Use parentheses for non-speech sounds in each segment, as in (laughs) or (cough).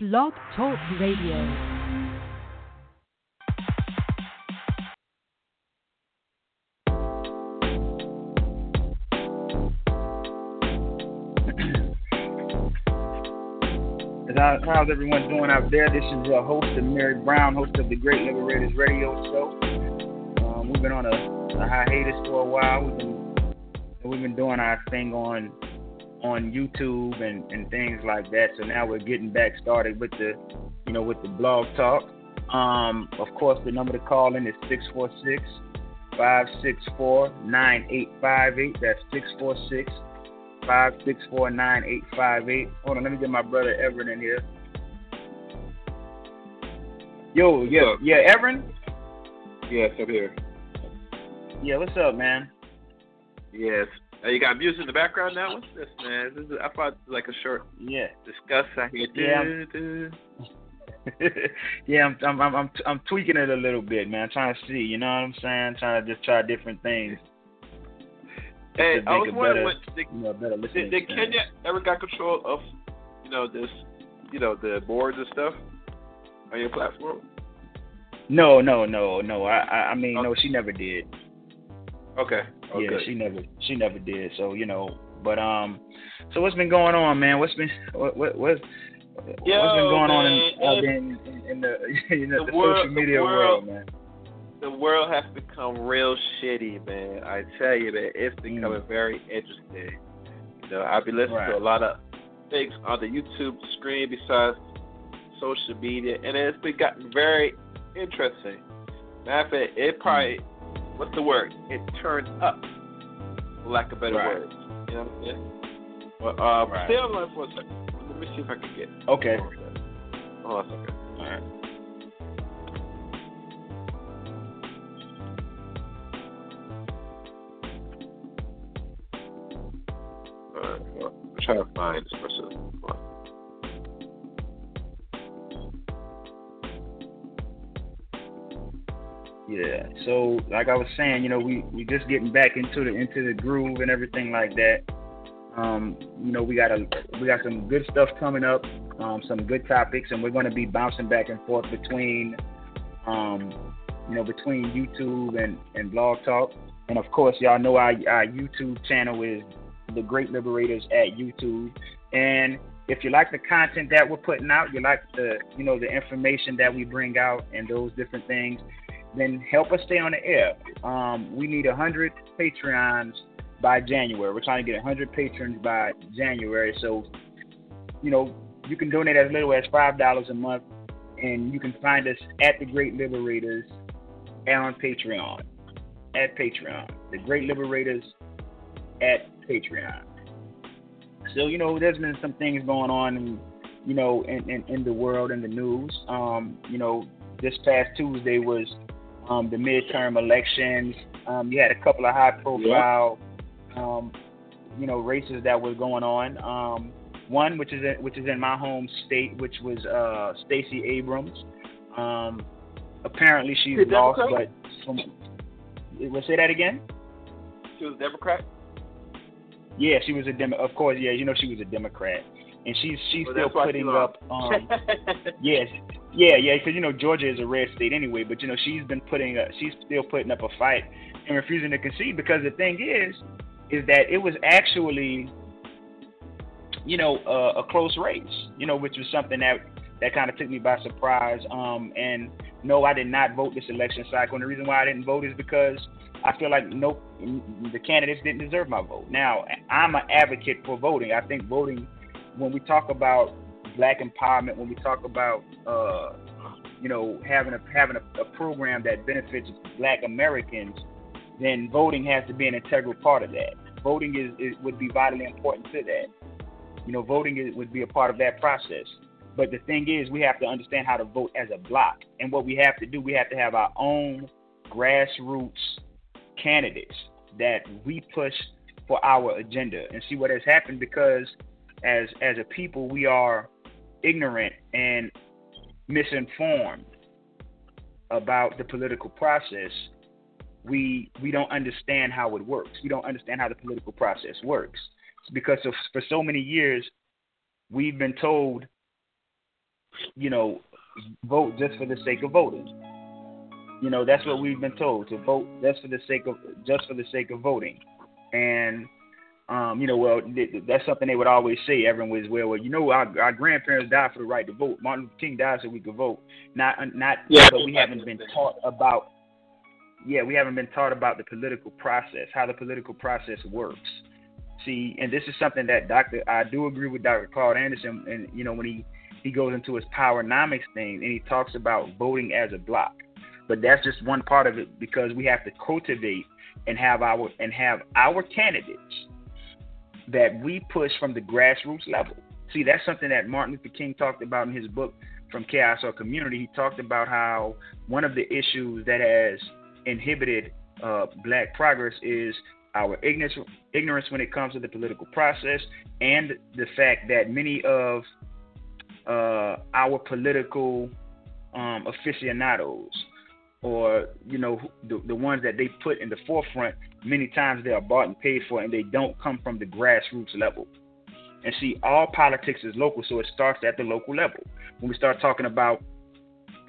Blog Talk Radio. How's everyone doing out there? This is your host, Amiri Brown, host of the Great Liberators Radio Show. Um, we've been on a, a hiatus for a while. We've been we've been doing our thing on on YouTube and, and things like that. So now we're getting back started with the you know with the blog talk. Um, of course, the number to call in is 646 564 9858. That's 646 564 9858. Hold on, let me get my brother Everett in here. Yo, yeah, yeah, Everett? Yes, I'm here. Yeah, what's up, man? Yes. You got music in the background now? What's this, man? This is, I thought it was like a short yeah discuss. I hear. Yeah. (laughs) yeah, I'm, I'm I'm I'm I'm tweaking it a little bit, man. I'm trying to see, you know what I'm saying? Trying to just try different things. Hey, I was wondering, what, did, you know, better did, did Kenya ever got control of, you know, this, you know, the boards and stuff on your platform? No, no, no, no. I I, I mean, okay. no, she never did. Okay. Oh, yeah, she never she never did. So you know, but um, so what's been going on, man? What's been what what what's Yo, what's been going man, on in, uh, in, in, the (laughs) you know the, the world, social media the world, world, man? The world has become real shitty, man. I tell you, man, it's Mm. becoming very interesting. You know, I've been listening Right. to a lot of things on the YouTube screen besides social media, and it's been gotten very interesting. Matter of fact, it probably what's the word? It turned up, lack of better Right. words. You know what I'm saying? But uh, Right. stay on line for a second. Let me see if I can get. Okay. Hold on a second. All right. All right. well, I'm trying to find this person. Yeah. So like I was saying, you know, we we just getting back into the into the groove and everything like that. Um, you know, we got a we got some good stuff coming up, um, some good topics, and we're going to be bouncing back and forth between, um, you know, between YouTube and and Blog Talk, and of course, y'all know our our YouTube channel is the Great Liberators at YouTube, and if you like the content that we're putting out, you like the you know the information that we bring out and those different things, then help us stay on the air. Um, we need 100 Patreons by January. We're trying to get 100 patrons by January. So, you know, you can donate as little as $5 a month, and you can find us at The Great Liberators on Patreon. At Patreon. The Great Liberators at Patreon. So, you know, there's been some things going on, in, you know, in, in, in the world, in the news. Um, you know, this past Tuesday was um, the midterm elections. Um, you had a couple of high profile, um, you know, races that were going on. Um, one, which is in, which is in my home state, which was uh, Stacey Abrams. Um, apparently, she's lost, Democrat? but we'll say that again. She was a Democrat. Yeah, she was a Dem. Of course, yeah, you know she was a Democrat, and she's she's Well, still putting up. Um, (laughs) Yes, yeah, yeah, because you know Georgia is a red state anyway, but you know she's been putting, a, she's still putting up a fight and refusing to concede because the thing is, is that it was actually, you know, a, a close race, you know, which was something that that kind of took me by surprise. Um, and no, I did not vote this election cycle, and the reason why I didn't vote is because I feel like nope, the candidates didn't deserve my vote. Now, I'm an advocate for voting. I think voting, when we talk about black empowerment, when we talk about uh, you know having a having a, a program that benefits black Americans, then voting has to be an integral part of that. Voting is, is would be vitally important to that. You know, voting is, would be a part of that process. But the thing is, we have to understand how to vote as a block, and what we have to do, we have to have our own grassroots candidates that we push for our agenda, and see what has happened because as as a people, we are ignorant and misinformed about the political process, we we don't understand how it works. We don't understand how the political process works. Because of, for so many years we've been told you know, vote just for the sake of voting. You know, that's what we've been told to vote just for the sake of just for the sake of voting. And um, you know, well, th- that's something they would always say. Everyone was well, well, you know, our, our grandparents died for the right to vote. Martin Luther King died so we could vote. Not, not, yeah, but we haven't been taught about. Yeah, we haven't been taught about the political process, how the political process works. See, and this is something that Doctor, I do agree with Dr. Claude Anderson, and you know, when he he goes into his powernomics thing and he talks about voting as a block. But that's just one part of it because we have to cultivate and have our and have our candidates that we push from the grassroots level. See, that's something that Martin Luther King talked about in his book From Chaos or Community. He talked about how one of the issues that has inhibited uh, black progress is our ignorance, ignorance when it comes to the political process and the fact that many of uh, our political um, aficionados or you know the, the ones that they put in the forefront many times they are bought and paid for and they don't come from the grassroots level. And see all politics is local so it starts at the local level. When we start talking about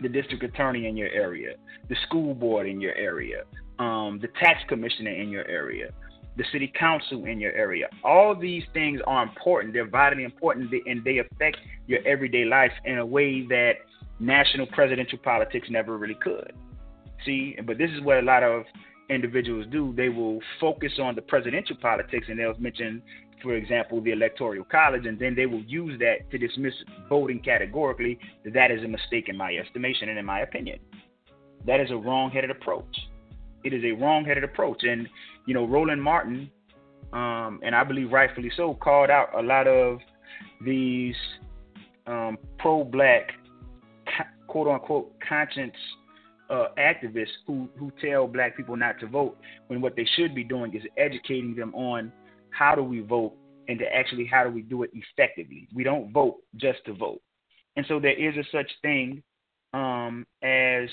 the district attorney in your area the school board in your area um, the tax commissioner in your area the city council in your area all these things are important. They're vitally important and they affect your everyday life in a way that national presidential politics never really could. See, but this is what a lot of individuals do. They will focus on the presidential politics and they'll mention, for example, the electoral college, and then they will use that to dismiss voting categorically. That is a mistake in my estimation and in my opinion. That is a wrong-headed approach. It is a wrong-headed approach, and you know, Roland Martin, um, and I believe rightfully so, called out a lot of these um, pro-black, quote-unquote, conscience uh, activists who who tell black people not to vote when what they should be doing is educating them on how do we vote and to actually how do we do it effectively. We don't vote just to vote, and so there is a such thing um, as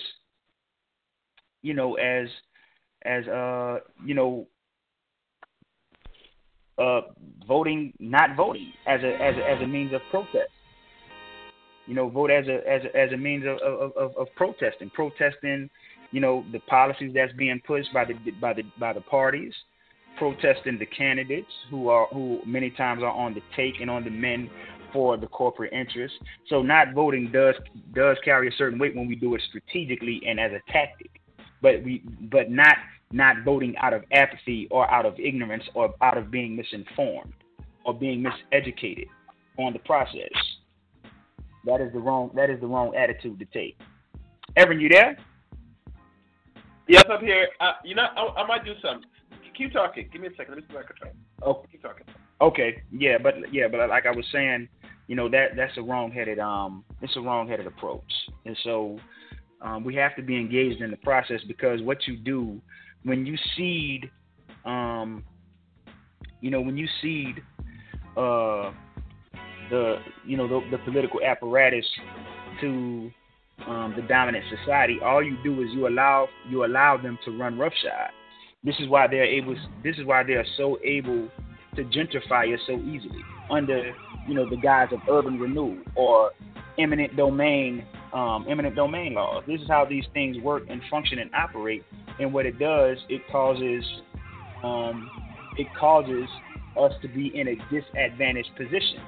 you know as as uh you know uh voting not voting as a as a, as a means of protest you know, vote as a as a, as a means of, of, of, protesting, protesting, you know, the policies that's being pushed by the by the by the parties, protesting the candidates who are who many times are on the take and on the mend for the corporate interests. So not voting does does carry a certain weight when we do it strategically and as a tactic, but we but not not voting out of apathy or out of ignorance or out of being misinformed or being miseducated on the process. That is the wrong. That is the wrong attitude to take. Evan, you there? Yes, I'm here. Uh, you know, I, I, might do something. Keep talking. Give me a second. Let me see my control. Oh, keep talking. Okay. Yeah, but yeah, but like I was saying, you know that that's a wrong-headed um, it's a wrong-headed approach, and so um, we have to be engaged in the process because what you do when you cede, um, you know, when you cede, uh the you know the, the political apparatus to um, the dominant society, all you do is you allow you allow them to run roughshod. This is why they're able. This is why they are so able to gentrify us so easily under you know the guise of urban renewal or eminent domain um, eminent domain laws. This is how these things work and function and operate. And what it does, it causes um, it causes us to be in a disadvantaged position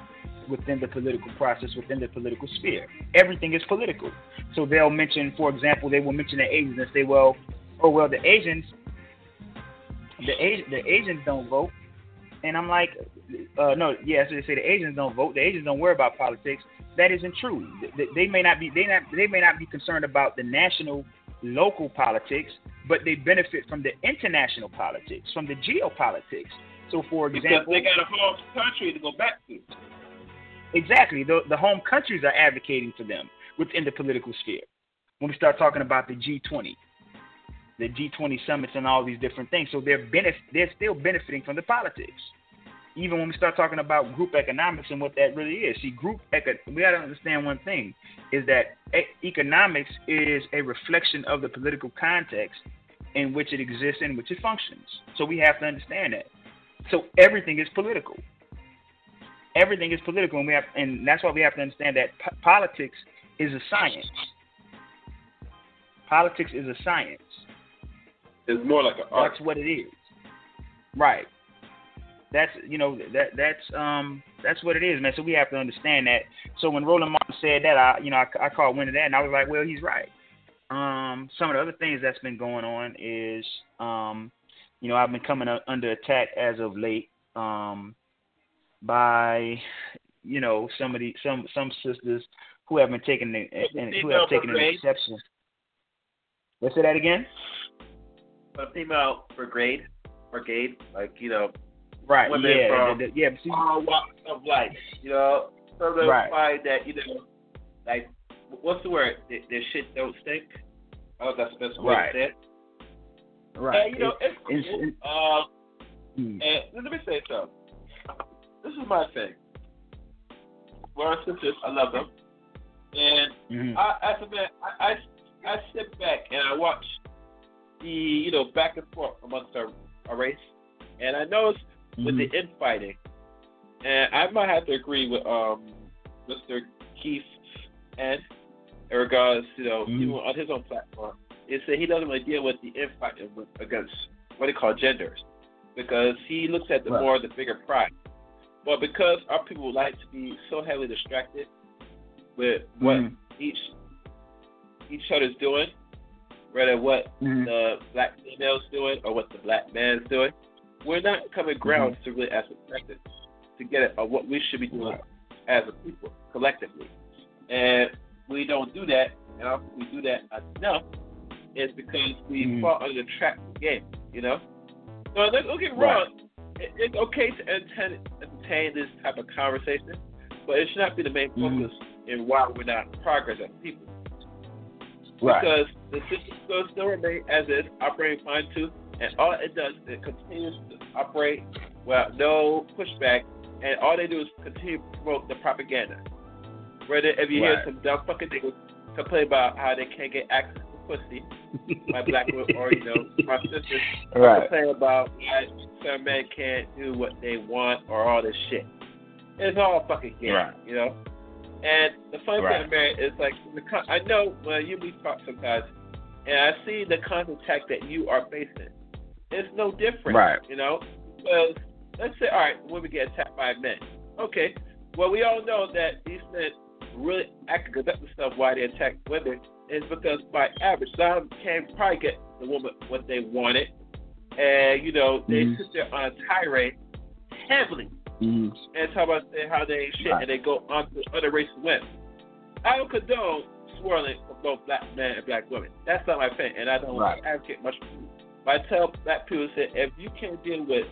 within the political process, within the political sphere. Everything is political. So they'll mention, for example, they will mention the Asians and say, well, oh well, the Asians, the Asian, the Asians don't vote, and I'm like, uh, no, yeah, so they say the Asians don't vote. The Asians don't worry about politics. That isn't true. They, they may not be they not they may not be concerned about the national local politics, but they benefit from the international politics, from the geopolitics. So, for example, because they got a whole country to go back to. Exactly. The, the home countries are advocating for them within the political sphere. When we start talking about the G20, the G20 summits and all these different things. So they're benef- they're still benefiting from the politics. Even when we start talking about group economics and what that really is. See, group eco- we got to understand one thing is that e- economics is a reflection of the political context in which it exists and which it functions. So we have to understand that. So everything is political everything is political, and we have, and that's why we have to understand that p- politics is a science. Politics is a science. It's more like an art. That's what it is. Right. That's you know that that's um that's what it is, man. So we have to understand that. So when Roland Martin said that, I you know I, I caught wind of that, and I was like, well, he's right. Um, some of the other things that's been going on is um, you know I've been coming under attack as of late um by you know some of the some some sisters who have been taking the, and who have taken an exception. Let's say that again. A female brigade, brigade, like you know, right? Women yeah, from the, the, yeah. See, all walks of life. You know, so they right. find that you know, like what's the word? Their, their shit don't stink. Oh, that's the best way right. to say it. Right. And, you know, it's, it's cool. It's, uh, hmm. and let me say something. This is my thing. We're our sisters. I love them. And mm-hmm. I, as a man, I, I, I sit back and I watch the, you know, back and forth amongst our, our race. And I notice mm-hmm. with the infighting, and I might have to agree with um, Mr. Keith and in regards, you know, mm-hmm. even on his own platform, is that he doesn't really deal with the infighting against what they call genders because he looks at the right. more the bigger prize. But because our people like to be so heavily distracted with what mm-hmm. each each other's doing, rather what mm-hmm. the black female's doing or what the black man's doing, we're not coming ground mm-hmm. to really as effective to get it of what we should be doing as a people collectively. And we don't do that, and I think we do that enough, is because we mm-hmm. fall under the trap of the game, you know? So don't get wrong. It's okay to entertain, entertain this type of conversation, but it should not be the main focus mm-hmm. in why we're not progress as people. Right. Because the system still, still remain as is, operating fine too, and all it does is it continues to operate without no pushback, and all they do is continue to promote the propaganda. Whether if you right. hear some dumb fucking niggas complain about how they can't get access to pussy, my black women, or you know, my sisters (laughs) right. complain about why some men can't do what they want or all this shit. It's all fucking game, right. you know. And the funny right. thing, Amiri, is like I know when you be talk sometimes, and I see the constant attack that you are facing. It's no different, right? You know, because let's say, all right, women get attacked by men. Okay, well we all know that these men really act conduct stuff why they attack women is because by average, some can probably get the woman what they wanted, and you know they mm-hmm. sit there on a tirade heavily mm-hmm. and talk about how they ain't shit, right. and they go on to other races women. I don't condone swirling for both black men and black women. That's not my thing, and I don't right. advocate much. But I tell black people that if you can't deal with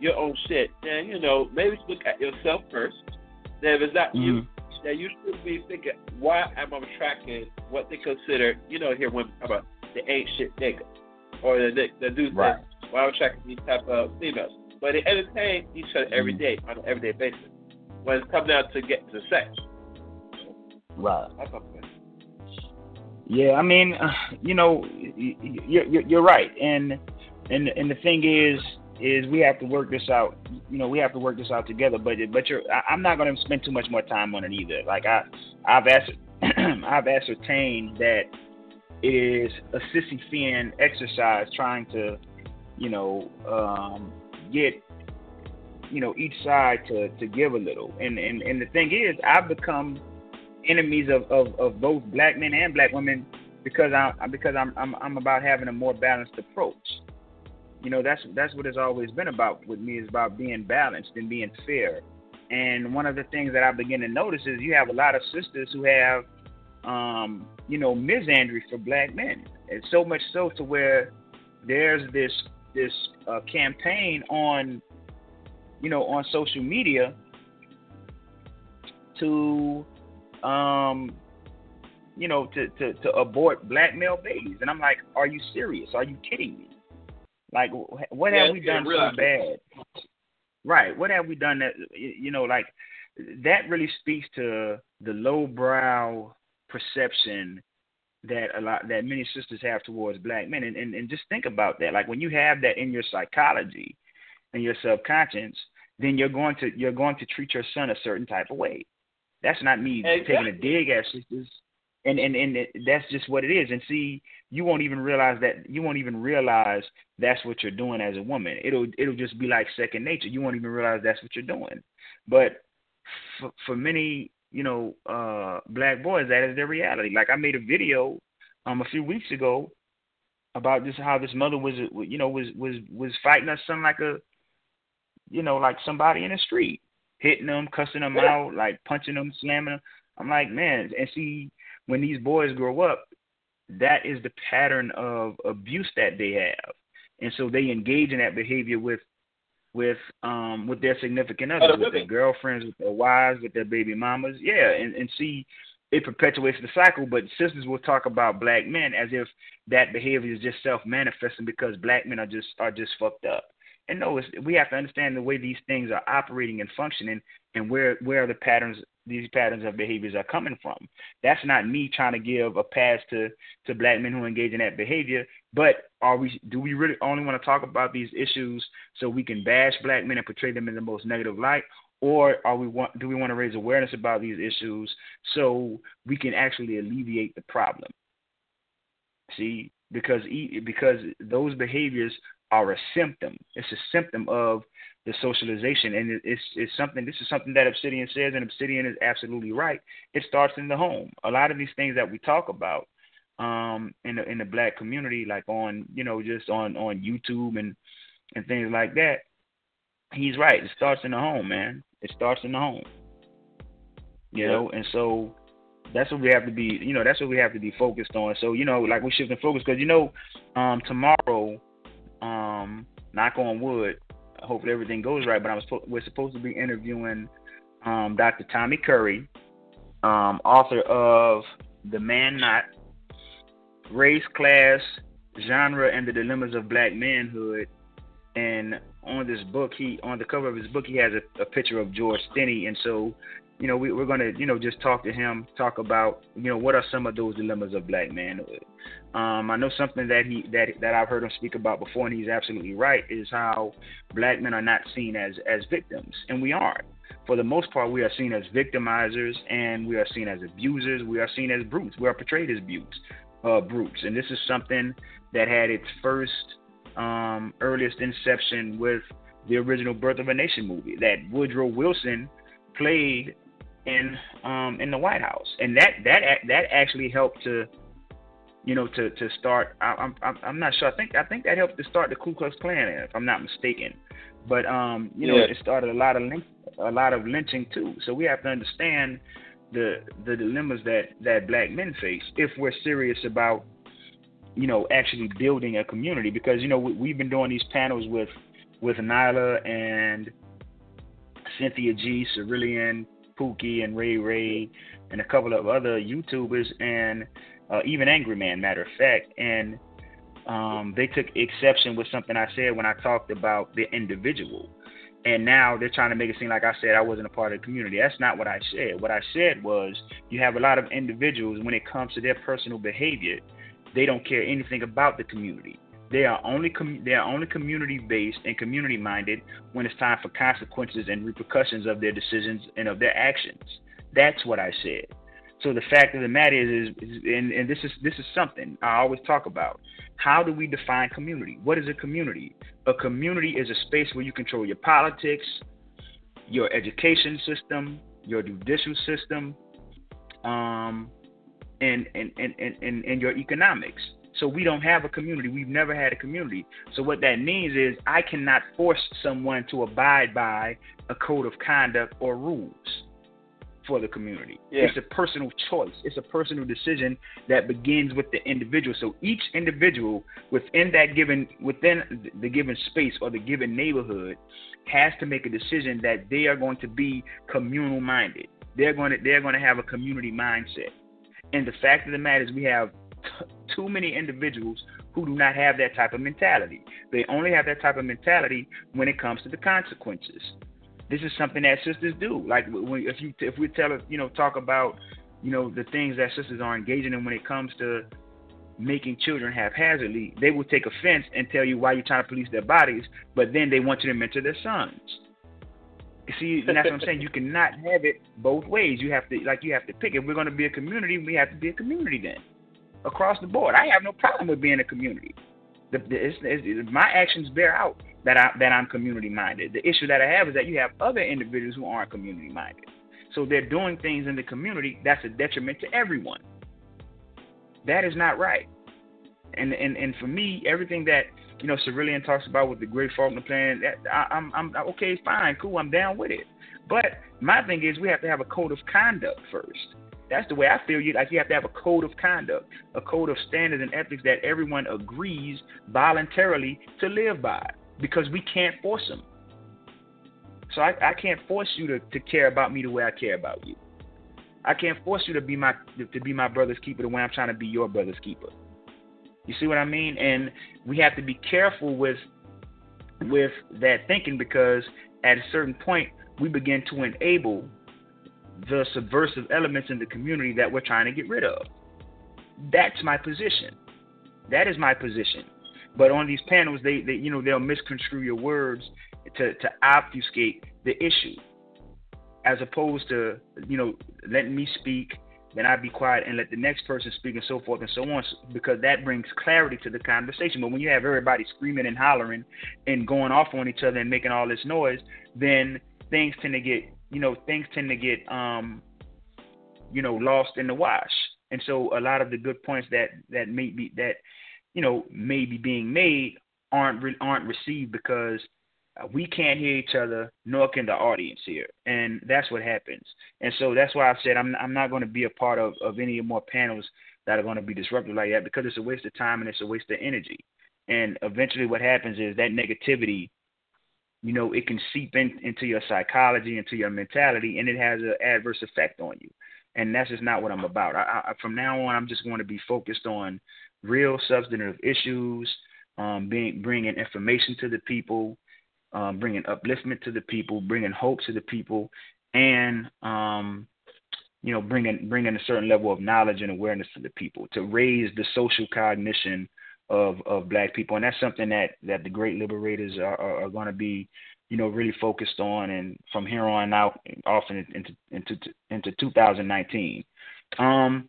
your own shit, then you know maybe look at yourself first. Then if it's not mm-hmm. you, then you should be thinking, why am I attracting what they consider, you know, here women talk about the ain't shit nigga, or the the dudes right. that I'm attracting these type of females. But they entertain each other every Mm-hmm. on an everyday basis. When it's come down to get to sex, right? That's. Yeah, I mean, uh, you know, you're, you're right, and and and the thing is, is we have to work this out. You know, we have to work this out together. But but you're, I, I'm not going to spend too much more time on it either. Like I, I've ascer- (clears throat) I've ascertained that it is a Sisyphean exercise trying to, you know, um, get, you know, each side to to give a little. And and and the thing is, I've become enemies of, of, of both black men and black women because I'm because I'm, I'm I'm about having a more balanced approach. You know, that's that's what it's always been about with me is about being balanced and being fair. And one of the things that I begin to notice is you have a lot of sisters who have, um, you know, misandry for black men. And so much so to where there's this this uh, campaign on, you know, on social media to um, you know, to, to, to abort black male babies. And I'm like, are you serious? Are you kidding me? Like, what yeah, have we done so bad? Right. What have we done that, you know, like, that really speaks to the lowbrow perception that a lot that many sisters have towards black men and, and, and just think about that like when you have that in your psychology and your subconscious then you're going to you're going to treat your son a certain type of way that's not me exactly. taking a dig at sisters. and and and that's just what it is. And see, you won't even realize that you won't even realize that's what you're doing as a woman. It'll it'll just be like second nature. You won't even realize that's what you're doing. But for, for many, you know, uh, black boys, that is their reality. Like I made a video um a few weeks ago about this how this mother was you know was was was fighting her son like a you know like somebody in the street hitting them cussing them out like punching them slamming them. I'm like man and see when these boys grow up that is the pattern of abuse that they have. And so they engage in that behavior with with um with their significant others with their girlfriends with their wives with their baby mamas yeah and and see it perpetuates the cycle. But sisters will talk about black men as if that behavior is just self manifesting because black men are just are just fucked up. And no, it's, we have to understand the way these things are operating and functioning, and where where are the patterns these patterns of behaviors are coming from. That's not me trying to give a pass to to black men who engage in that behavior. But are we? Do we really only want to talk about these issues so we can bash black men and portray them in the most negative light, or are we want do we want to raise awareness about these issues so we can actually alleviate the problem see because because those behaviors are a symptom it's a symptom of the socialization and it's it's something this is something that obsidian says and obsidian is absolutely right it starts in the home a lot of these things that we talk about um in the in the black community like on you know just on on youtube and and things like that he's right it starts in the home man it starts in the home. You yeah. know, and so that's what we have to be. You know, that's what we have to be focused on. So you know, like we're shifting focus because you know, um, tomorrow, um, knock on wood, hopefully everything goes right. But I'm we're supposed to be interviewing um, Dr. Tommy Curry, um, author of The Man Not, Race, Class, Genre, and the Dilemmas of Black Manhood. And on this book, he on the cover of his book, he has a, a picture of George Stinney, and so, you know, we, we're gonna, you know, just talk to him, talk about, you know, what are some of those dilemmas of black manhood. Um, I know something that he that that I've heard him speak about before, and he's absolutely right, is how black men are not seen as as victims, and we aren't. For the most part, we are seen as victimizers, and we are seen as abusers. We are seen as brutes. We are portrayed as brutes, uh, brutes, and this is something that had its first um, earliest inception with the original Birth of a Nation movie that Woodrow Wilson played in um, in the White House, and that that that actually helped to you know to to start. I, I'm I'm not sure. I think I think that helped to start the Ku Klux Klan, if I'm not mistaken. But um, you know, yeah. it started a lot of lynch, a lot of lynching too. So we have to understand the the dilemmas that that black men face if we're serious about you know, actually building a community because you know we, have been doing these panels with with Nyla and Cynthia G, Cerulean, Pookie, and Ray Ray, and a couple of other YouTubers, and uh, even Angry Man, matter of fact, and um, they took exception with something I said when I talked about the individual. And now they're trying to make it seem like I said I wasn't a part of the community. That's not what I said. What I said was you have a lot of individuals when it comes to their personal behavior they don't care anything about the community. They are only com- they are only community based and community minded when it's time for consequences and repercussions of their decisions and of their actions. That's what I said. So the fact of the matter is, is, is and, and this is this is something I always talk about. How do we define community? What is a community? A community is a space where you control your politics, your education system, your judicial system, um, and and, and, and, and your economics. So we don't have a community. We've never had a community. So what that means is I cannot force someone to abide by a code of conduct or rules for the community. Yeah. It's a personal choice. It's a personal decision that begins with the individual. So each individual within that given within the given space or the given neighborhood has to make a decision that they are going to be communal minded. They're going to they're going to have a community mindset. And the fact of the matter is, we have t- too many individuals who do not have that type of mentality. They only have that type of mentality when it comes to the consequences. This is something that sisters do. Like when, if you if we tell you know talk about you know the things that sisters are engaging in when it comes to making children haphazardly, they will take offense and tell you why you're trying to police their bodies, but then they want you to mentor their sons. See, and that's what I'm saying. You cannot have it both ways. You have to like you have to pick. If we're going to be a community, we have to be a community then, across the board. I have no problem with being a community. The, the, it's, it's, my actions bear out that I that I'm community minded. The issue that I have is that you have other individuals who aren't community minded. So they're doing things in the community that's a detriment to everyone. That is not right. And and and for me, everything that you know Cerulean talks about with the Great Faulkner Plan, that, I, I'm I'm okay, fine, cool, I'm down with it. But my thing is, we have to have a code of conduct first. That's the way I feel. You like you have to have a code of conduct, a code of standards and ethics that everyone agrees voluntarily to live by, because we can't force them. So I, I can't force you to, to care about me the way I care about you. I can't force you to be my to be my brother's keeper the way I'm trying to be your brother's keeper. You see what I mean? And we have to be careful with with that thinking because at a certain point we begin to enable the subversive elements in the community that we're trying to get rid of. That's my position. That is my position. But on these panels, they, they you know they'll misconstrue your words to, to obfuscate the issue, as opposed to you know letting me speak, then I'd be quiet and let the next person speak and so forth and so on, because that brings clarity to the conversation. But when you have everybody screaming and hollering and going off on each other and making all this noise, then things tend to get you know things tend to get um you know lost in the wash. And so a lot of the good points that that may be that you know may be being made aren't re- aren't received because uh, we can't hear each other, nor can the audience hear, and that's what happens. And so that's why I said I'm I'm not going to be a part of of any more panels that are going to be disruptive like that because it's a waste of time and it's a waste of energy. And eventually, what happens is that negativity, you know, it can seep in, into your psychology, into your mentality, and it has an adverse effect on you. And that's just not what I'm about. I, I, from now on, I'm just going to be focused on real substantive issues, um, being bringing information to the people, um, bringing upliftment to the people, bringing hope to the people, and um, you know, bringing bringing a certain level of knowledge and awareness to the people to raise the social cognition of of Black people, and that's something that that the great liberators are, are, are going to be, you know, really focused on, and from here on out, often into into into 2019. Um,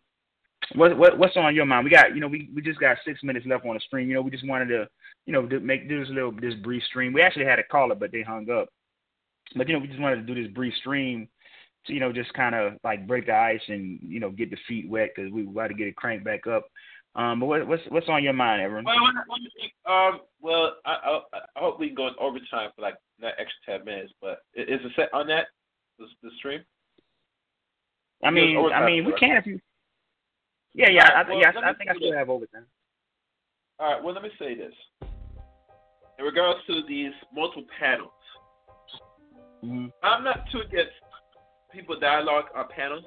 what, what what's on your mind? We got you know we we just got six minutes left on the stream. You know, we just wanted to you know, make do this little this brief stream. We actually had a caller, but they hung up. But you know, we just wanted to do this brief stream to you know just kind of like break the ice and you know get the feet wet because we got to get it cranked back up. Um, but what, what's what's on your mind, everyone? Well, um, well, I, I, I hope we can go in overtime for like that extra ten minutes. But is it set on that the, the stream? I mean, I mean, we can if you. Yeah, yeah, right, I, well, yeah. I think I still have overtime. All right. Well, let me say this in regards to these multiple panels, mm-hmm. I'm not too against people dialogue on panels,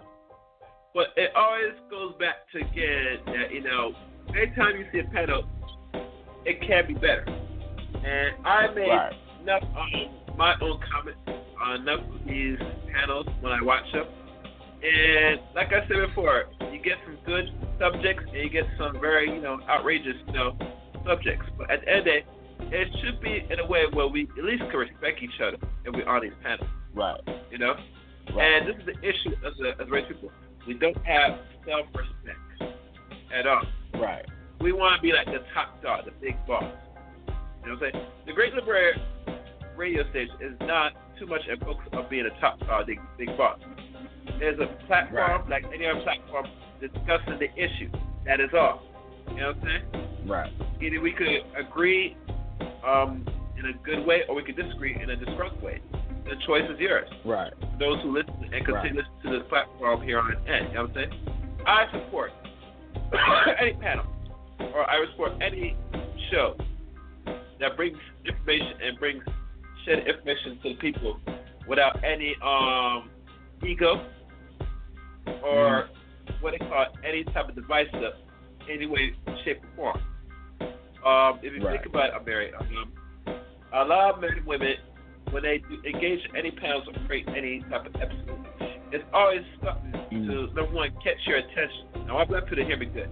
but it always goes back to again that you know, anytime you see a panel, it can be better. And I made right. enough my own comments on enough of these panels when I watch them. And like I said before, you get some good subjects and you get some very, you know, outrageous, you know, subjects. But at the end of the day, it should be in a way where we at least can respect each other and we're on these panels. Right. You know? Right. And this is the issue as a as race people. We don't have self respect at all. Right. We want to be like the top dog, the big boss. You know what I'm saying? The Great Liberator radio station is not too much a focus of being a top dog, big, big boss. There's a platform, right. like any other platform, discussing the issue. That is all. You know what I'm saying? Right. Either we could agree um, in a good way, or we could disagree in a disgruntled way. The choice is yours. Right. those who listen and continue right. to listen to this platform here on N. You know what I'm saying? I support (coughs) any panel, or I support any show that brings information and brings shed information to the people without any um, ego or mm. what they call any type of device of any way, shape, or form. Um, if you right. think about it, Amiri, um, a lot of men and women, when they engage any panels or create any type of episode, it's always something mm. to number one catch your attention. Now, I'm going to hear me good.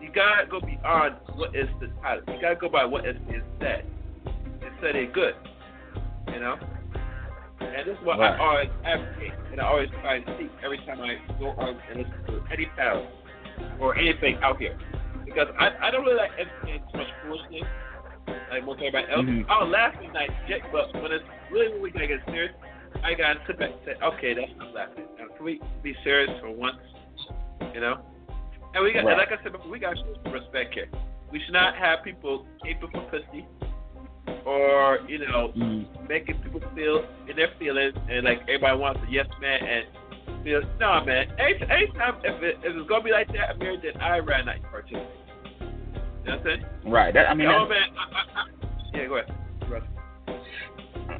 You gotta go beyond what is the title. You gotta go by what is being said and said it good. You know. And this is what Right. I always advocate and I always try to seek every time I go on and listen to any panel or anything out here. Because I, I don't really like entertaining too much foolishness like most everybody else. Mhm. I'll laugh at night, but when it's really when we gotta get serious, I gotta sit back and say, okay, that's not laughing. Now, can we be serious for once? You know? And we got, Right. and like I said, before, we got to show respect here. We should not have people aping for pussy or, you know, Mm. making people feel in their feelings and like everybody wants a yes man and feel no man. Anytime if it if it's gonna be like that, I'm Amir, then I rather not participate. You know what I'm saying? Right. That, I mean, oh man, I, I, I, yeah, go ahead. Go ahead.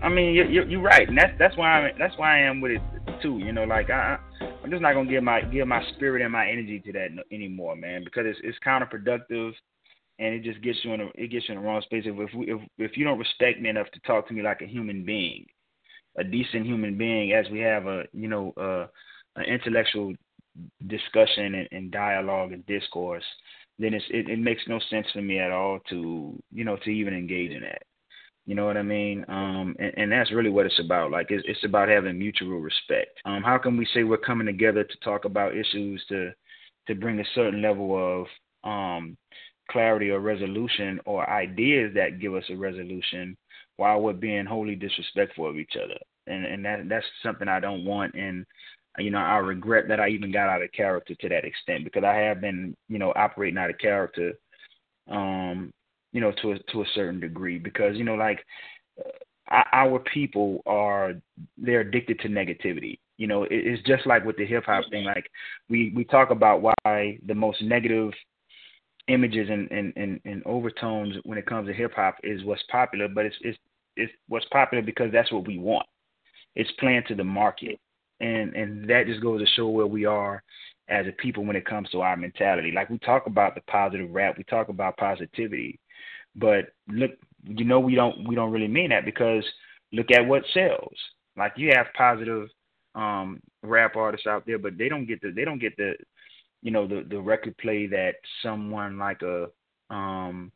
I mean, you're, you're, you're right, and that's that's why I'm that's why I am with it too. You know, like I, I'm just not gonna give my give my spirit and my energy to that no- anymore, man, because it's it's counterproductive, and it just gets you in a it gets you in the wrong space. If if we, if if you don't respect me enough to talk to me like a human being, a decent human being, as we have a you know uh, an intellectual discussion and, and dialogue and discourse, then it's it, it makes no sense for me at all to you know to even engage in that. You know what I mean? Um, and, and that's really what it's about. Like it's, it's about having mutual respect. Um, how can we say we're coming together to talk about issues to to bring a certain level of um, clarity or resolution or ideas that give us a resolution while we're being wholly disrespectful of each other? And and that that's something I don't want. And you know, I regret that I even got out of character to that extent because I have been, you know, operating out of character um, you know, to a, to a certain degree, because you know, like uh, our people are they're addicted to negativity. You know, it, it's just like with the hip hop thing. Like we we talk about why the most negative images and, and, and, and overtones when it comes to hip hop is what's popular, but it's it's it's what's popular because that's what we want. It's playing to the market, and and that just goes to show where we are as a people when it comes to our mentality. Like we talk about the positive rap, we talk about positivity, but look, you know, we don't we don't really mean that because look at what sells. Like you have positive um, rap artists out there, but they don't get the they don't get the you know the the record play that someone like a um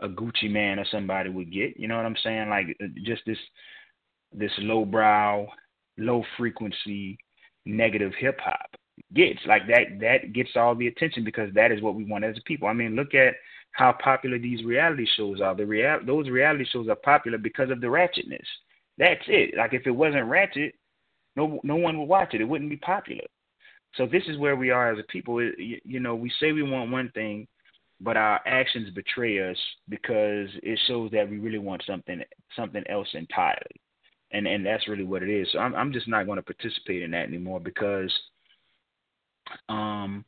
a Gucci Mane or somebody would get. You know what I'm saying? Like just this this lowbrow, low frequency, negative hip hop gets like that that gets all the attention because that is what we want as a people. I mean, look at how popular these reality shows are. The real those reality shows are popular because of the ratchetness. That's it. Like if it wasn't ratchet, no no one would watch it. It wouldn't be popular. So this is where we are as a people. You, you know, we say we want one thing, but our actions betray us because it shows that we really want something something else entirely. And and that's really what it is. So I'm I'm just not going to participate in that anymore because um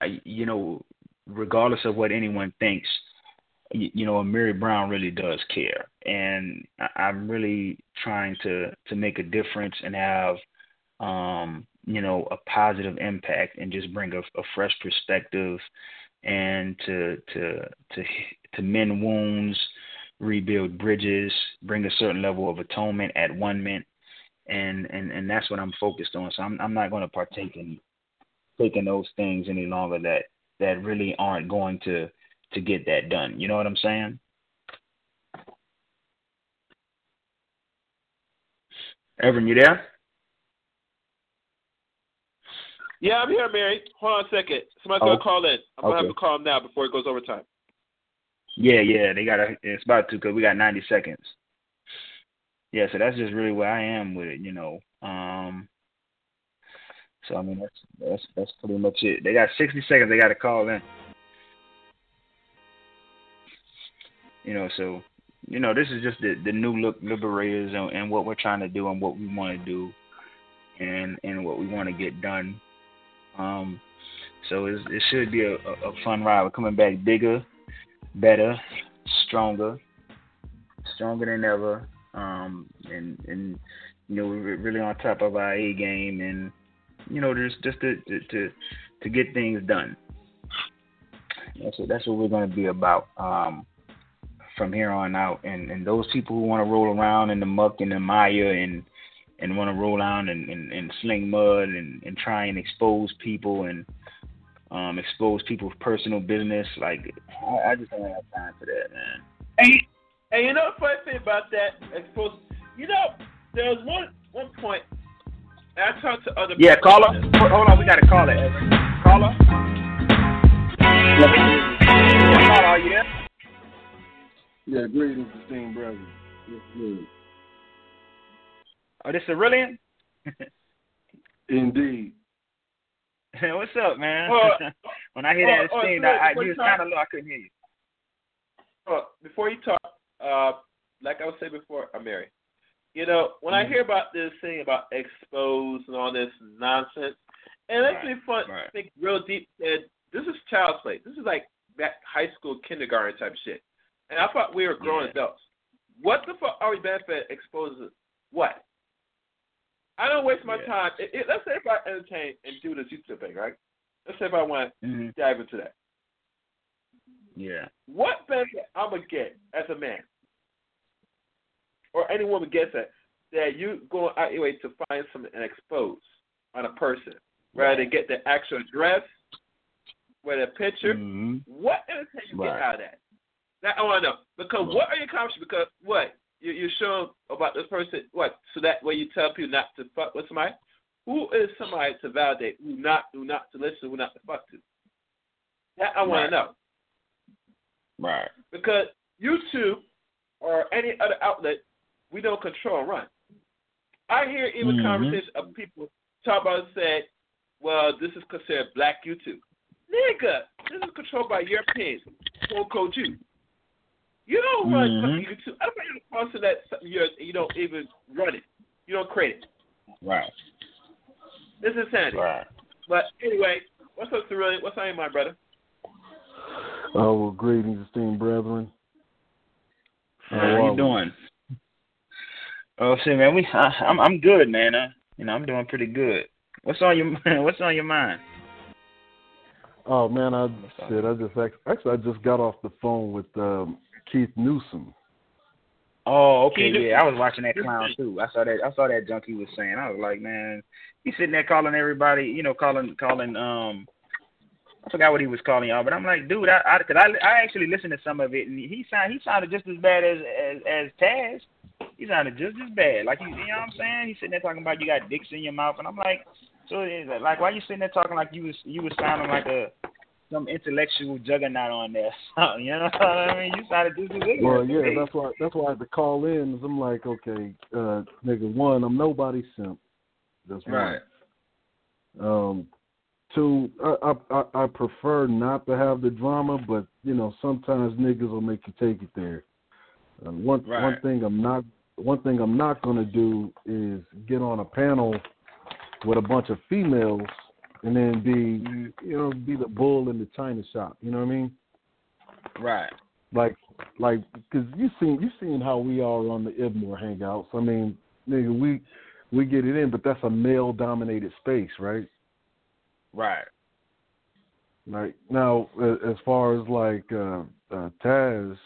I, you know regardless of what anyone thinks you, you know Amiri Brown really does care and I, I'm really trying to to make a difference and have um you know a positive impact and just bring a, a fresh perspective and to to to to mend wounds rebuild bridges bring a certain level of atonement at one mint and and and that's what I'm focused on so I'm I'm not going to partake in taking those things any longer that that really aren't going to to get that done. You know what I'm saying? Evan, you there? Yeah, I'm here, Amiri. Hold on a second. Somebody's Oh. gonna call in. I'm gonna have to call him now before it goes overtime. Yeah, yeah, they got to. It's about to because we got 90 seconds. Yeah, so that's just really where I am with it, you know. Um, so I mean, that's that's that's pretty much it. They got 60 seconds. They got to call in. You know, so you know, this is just the the new look liberators and, and what we're trying to do and what we want to do, and and what we want to get done. Um, so it should be a, a fun ride. We're coming back bigger, better, stronger, stronger than ever. Um, and and you know we're really on top of our A game, and you know just just to to to, get things done. That's what that's what we're going to be about um, from here on out. And and those people who want to roll around in the muck and the mire and and want to roll around and, and, and sling mud and, and try and expose people and um, expose people's personal business. Like I, I just don't have time for that, man. Hey, hey, you know the funny thing about that? Expose. You know, there's one one point. I talked to other. Yeah, caller. Hold on, we got a caller. Caller. Yeah, caller, are you there? Yeah, greetings, esteemed brothers. Yes, good. Oh, this Aurelian? (laughs) Indeed. (laughs) What's up, man? Uh, (laughs) when I hear uh, that uh, I, I, you was kind of low. I couldn't hear you. Uh, before you talk, uh, like I was saying before, I'm married. You know, when I Mhm. hear about this thing about exposed and all this nonsense, and makes me fun, right. think real deep that this is child's play. This is like back high school, kindergarten type shit. And I thought we were grown Yeah. adults. What the fuck are we benefit exposes what? I don't waste my Yeah. time. It, it, let's say if I entertain and do this YouTube thing, right? Let's say if I want to dive into that. Yeah. What benefit I'm gonna get as a man, or any woman gets it, that you go out your way to find something and expose on a person, rather than get the actual address, with a picture. hmm What entertainment you get out of that? That I want to know because what are your accomplishments? Because what you you show about this person? What so that way you tell people not to fuck with somebody. Who is somebody to validate? Who not? Who not to listen? Who not to fuck to? That I want Right. to know Right. because YouTube or any other outlet, we don't control and run. I hear even Mhm. conversations of people talk about and say, well, this is considered black YouTube. Nigga, this is controlled by Europeans, quote unquote Jews. You don't run Mhm. fucking YouTube. I don't think you're sponsor that something yours you don't even run it. You don't create it. Right. This is insanity. Right. But anyway, what's up, Cerulean? What's on your mind, brother? Oh, well, greetings, esteemed brethren. How How you are we? doing? Oh see, man. We I, I'm I'm good, man. Uh, you know, I'm doing pretty good. What's on your (laughs) What's on your mind? Oh man, I up? shit. I just act- actually I just got off the phone with um, Keith Newsom. Oh, okay, Can yeah. I was watching that clown too. I saw that. I saw that junk he was saying. I was like, man, he's sitting there calling everybody. You know, calling calling. Um, I forgot what he was calling y'all, but I'm like, dude, I I, cause I, I actually listened to some of it, and he sounded he sounded just as bad as as as Taz. He sounded just as bad. Like you, you know what I'm saying? He's sitting there talking about you got dicks in your mouth, and I'm like, so it's like, why you sitting there talking like you was you was sounding like a some intellectual juggernaut on there? (laughs) you know what I mean? You sounded just as ignorant. Well, yeah, me. that's why that's why I had to call in. 'cause I'm like, okay, uh, nigga, one, I'm nobody's simp. That's one. right. Um, two, I, I I I prefer not to have the drama, but you know sometimes niggas will make you take it there. Uh, one one thing I'm not one thing I'm not gonna do is get on a panel with a bunch of females and then be you know be the bull in the china shop. You know what I mean? Right. Like like because you seen you seen how we are on the Ibmore hangouts. I mean, nigga, we we get it in, but that's a male dominated space, right? Right. Like now, as far as like uh, uh, Taz,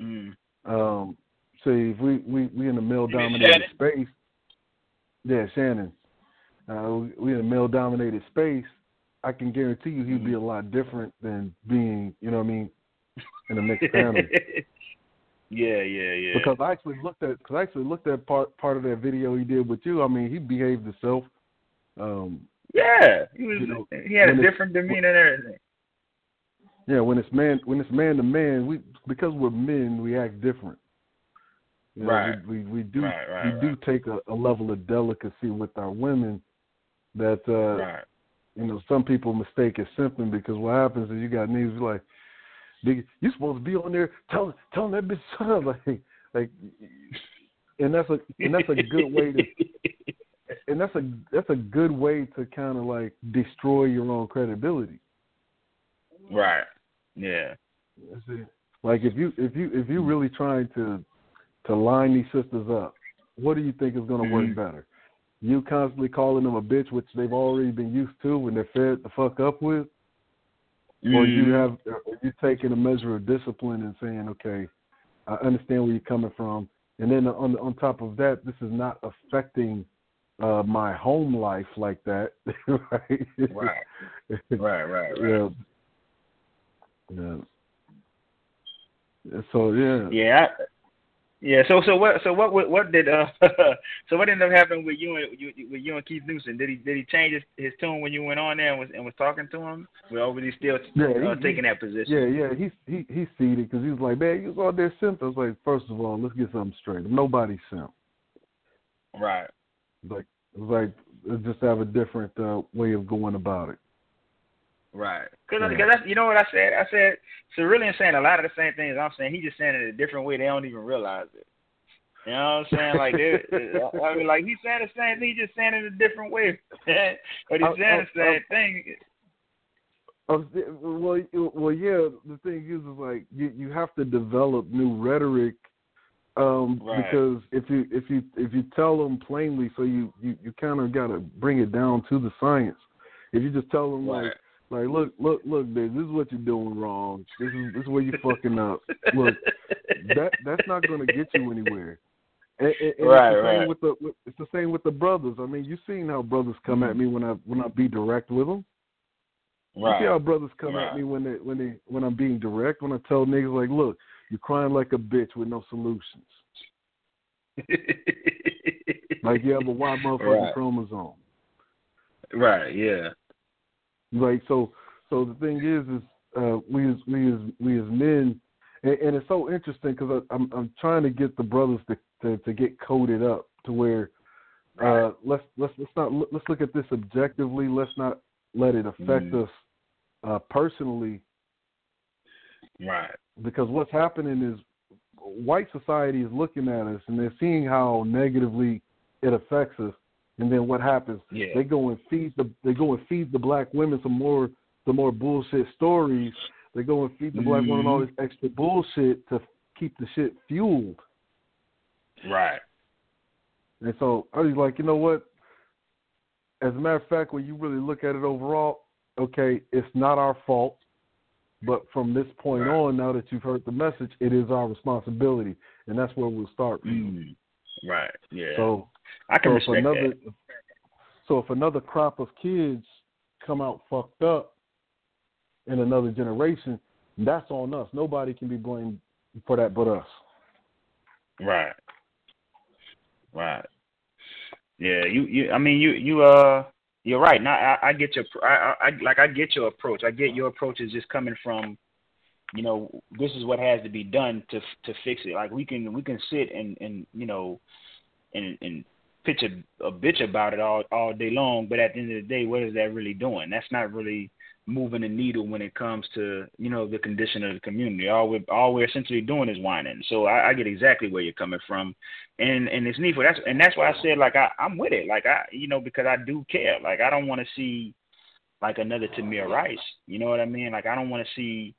Mm. um, say if we we we in a male dominated space, yeah, Shannon, uh, we, in a male dominated space. I can guarantee you he'd Mm-hmm. be a lot different than being, you know what I mean, in a mixed panel. (laughs) yeah, yeah, yeah. Because I actually looked at, cause I actually looked at part part of that video he did with you. I mean, he behaved himself. Um, yeah, he was. you know, he had a different demeanor and everything. yeah, when it's man, when it's man to man, we because we're men, we act different. You know, Right. We, we we do Right, right, we do take a, a level of delicacy with our women that uh right. you know some people mistake as simping because what happens is you got niggas like, nigga, you supposed to be on there telling telling that bitch (laughs) up like like, and that's a and that's a good way to and that's a that's a good way to kind of like destroy your own credibility. right. Yeah. Like if you if you if you really trying to to line these sisters up, what do you think is going to Mhm. work better? You constantly calling them a bitch, which they've already been used to and they're fed the fuck up with, or you Mhm. have or you taking a measure of discipline and saying, okay, I understand where you're coming from, and then on on top of that, this is not affecting uh my home life like that, (laughs) right? Right. Right. Right. Right. yeah. Yeah. So yeah. Yeah. Yeah. So so what so what what, did uh (laughs) so what ended up happening with you and you with you and Keith Newsom? Did he did he change his, his tune when you went on there and was and was talking to him? Or was he still Yeah, uh, taking that position? Yeah, yeah, he's he he's seated because he was like, man, you was on there simp. I was like, first of all, let's get something straight. Nobody simp. Right. Like it was like just have a different uh, way of going about it. Right. Because Yeah. that's you know what I said. I said Cerulean saying a lot of the same things I'm saying. He just saying it a different way. They don't even realize it. You know what I'm saying? Like they, (laughs) I mean, like he's saying the same thing. He's just saying it a different way. (laughs) but he's I- saying the same thing. I was, well, well, yeah. The thing is, is like you you have to develop new rhetoric, um, Right. because if you if you if you tell them plainly, so you you you kind of got to bring it down to the science. If you just tell them like like look look look, this is what you're doing wrong. This is this is where you're fucking up. Look, that that's not going to get you anywhere. And, and, and Right, it's the same right. with the with, it's the same with the brothers. I mean, you've seen how brothers come at mm-hmm. me when I when I be direct with them. Right. You see how brothers come Right. at me when they when they when I'm being direct when I tell niggas like, look, you're crying like a bitch with no solutions. Like you have a Y motherfucking Right. chromosome. right. Yeah. Like so so the thing is is uh, we as we as we as men and, and it's so interesting because I'm I'm trying to get the brothers to, to to get coded up to where uh, let's let's let's not let's look at this objectively. Let's not let it affect Mhm. us uh, personally Right. because what's happening is white society is looking at us and they're seeing how negatively it affects us and then what happens Yeah. they go and feed the they go and feed the black women some more some more bullshit stories they go and feed the black women all this extra bullshit to keep the shit fueled Right. and so I was like you know what as a matter of fact when you really look at it overall okay it's not our fault but from this point Right. on, now that you've heard the message, it is our responsibility, and that's where we'll start. Mm. Right. Yeah. So, I can so if respect another, that. so if another crop of kids come out fucked up in another generation, that's on us. Nobody can be blamed for that but us. Right. Right. Yeah, you, you I mean you you uh you're right. Now I, I get your I I like I get your approach. I get your approach is just coming from you know, this is what has to be done to to fix it. Like we can we can sit and and you know and and pitch a, a bitch about it all all day long, but at the end of the day, what is that really doing? That's not really moving the needle when it comes to you know the condition of the community. All we're all we're essentially doing is whining. So I, I get exactly where you're coming from, and and it's needful. That's and that's why I said like I I'm with it. Like I you know because I do care. Like I don't want to see like another Tamir Rice. You know what I mean? Like I don't want to see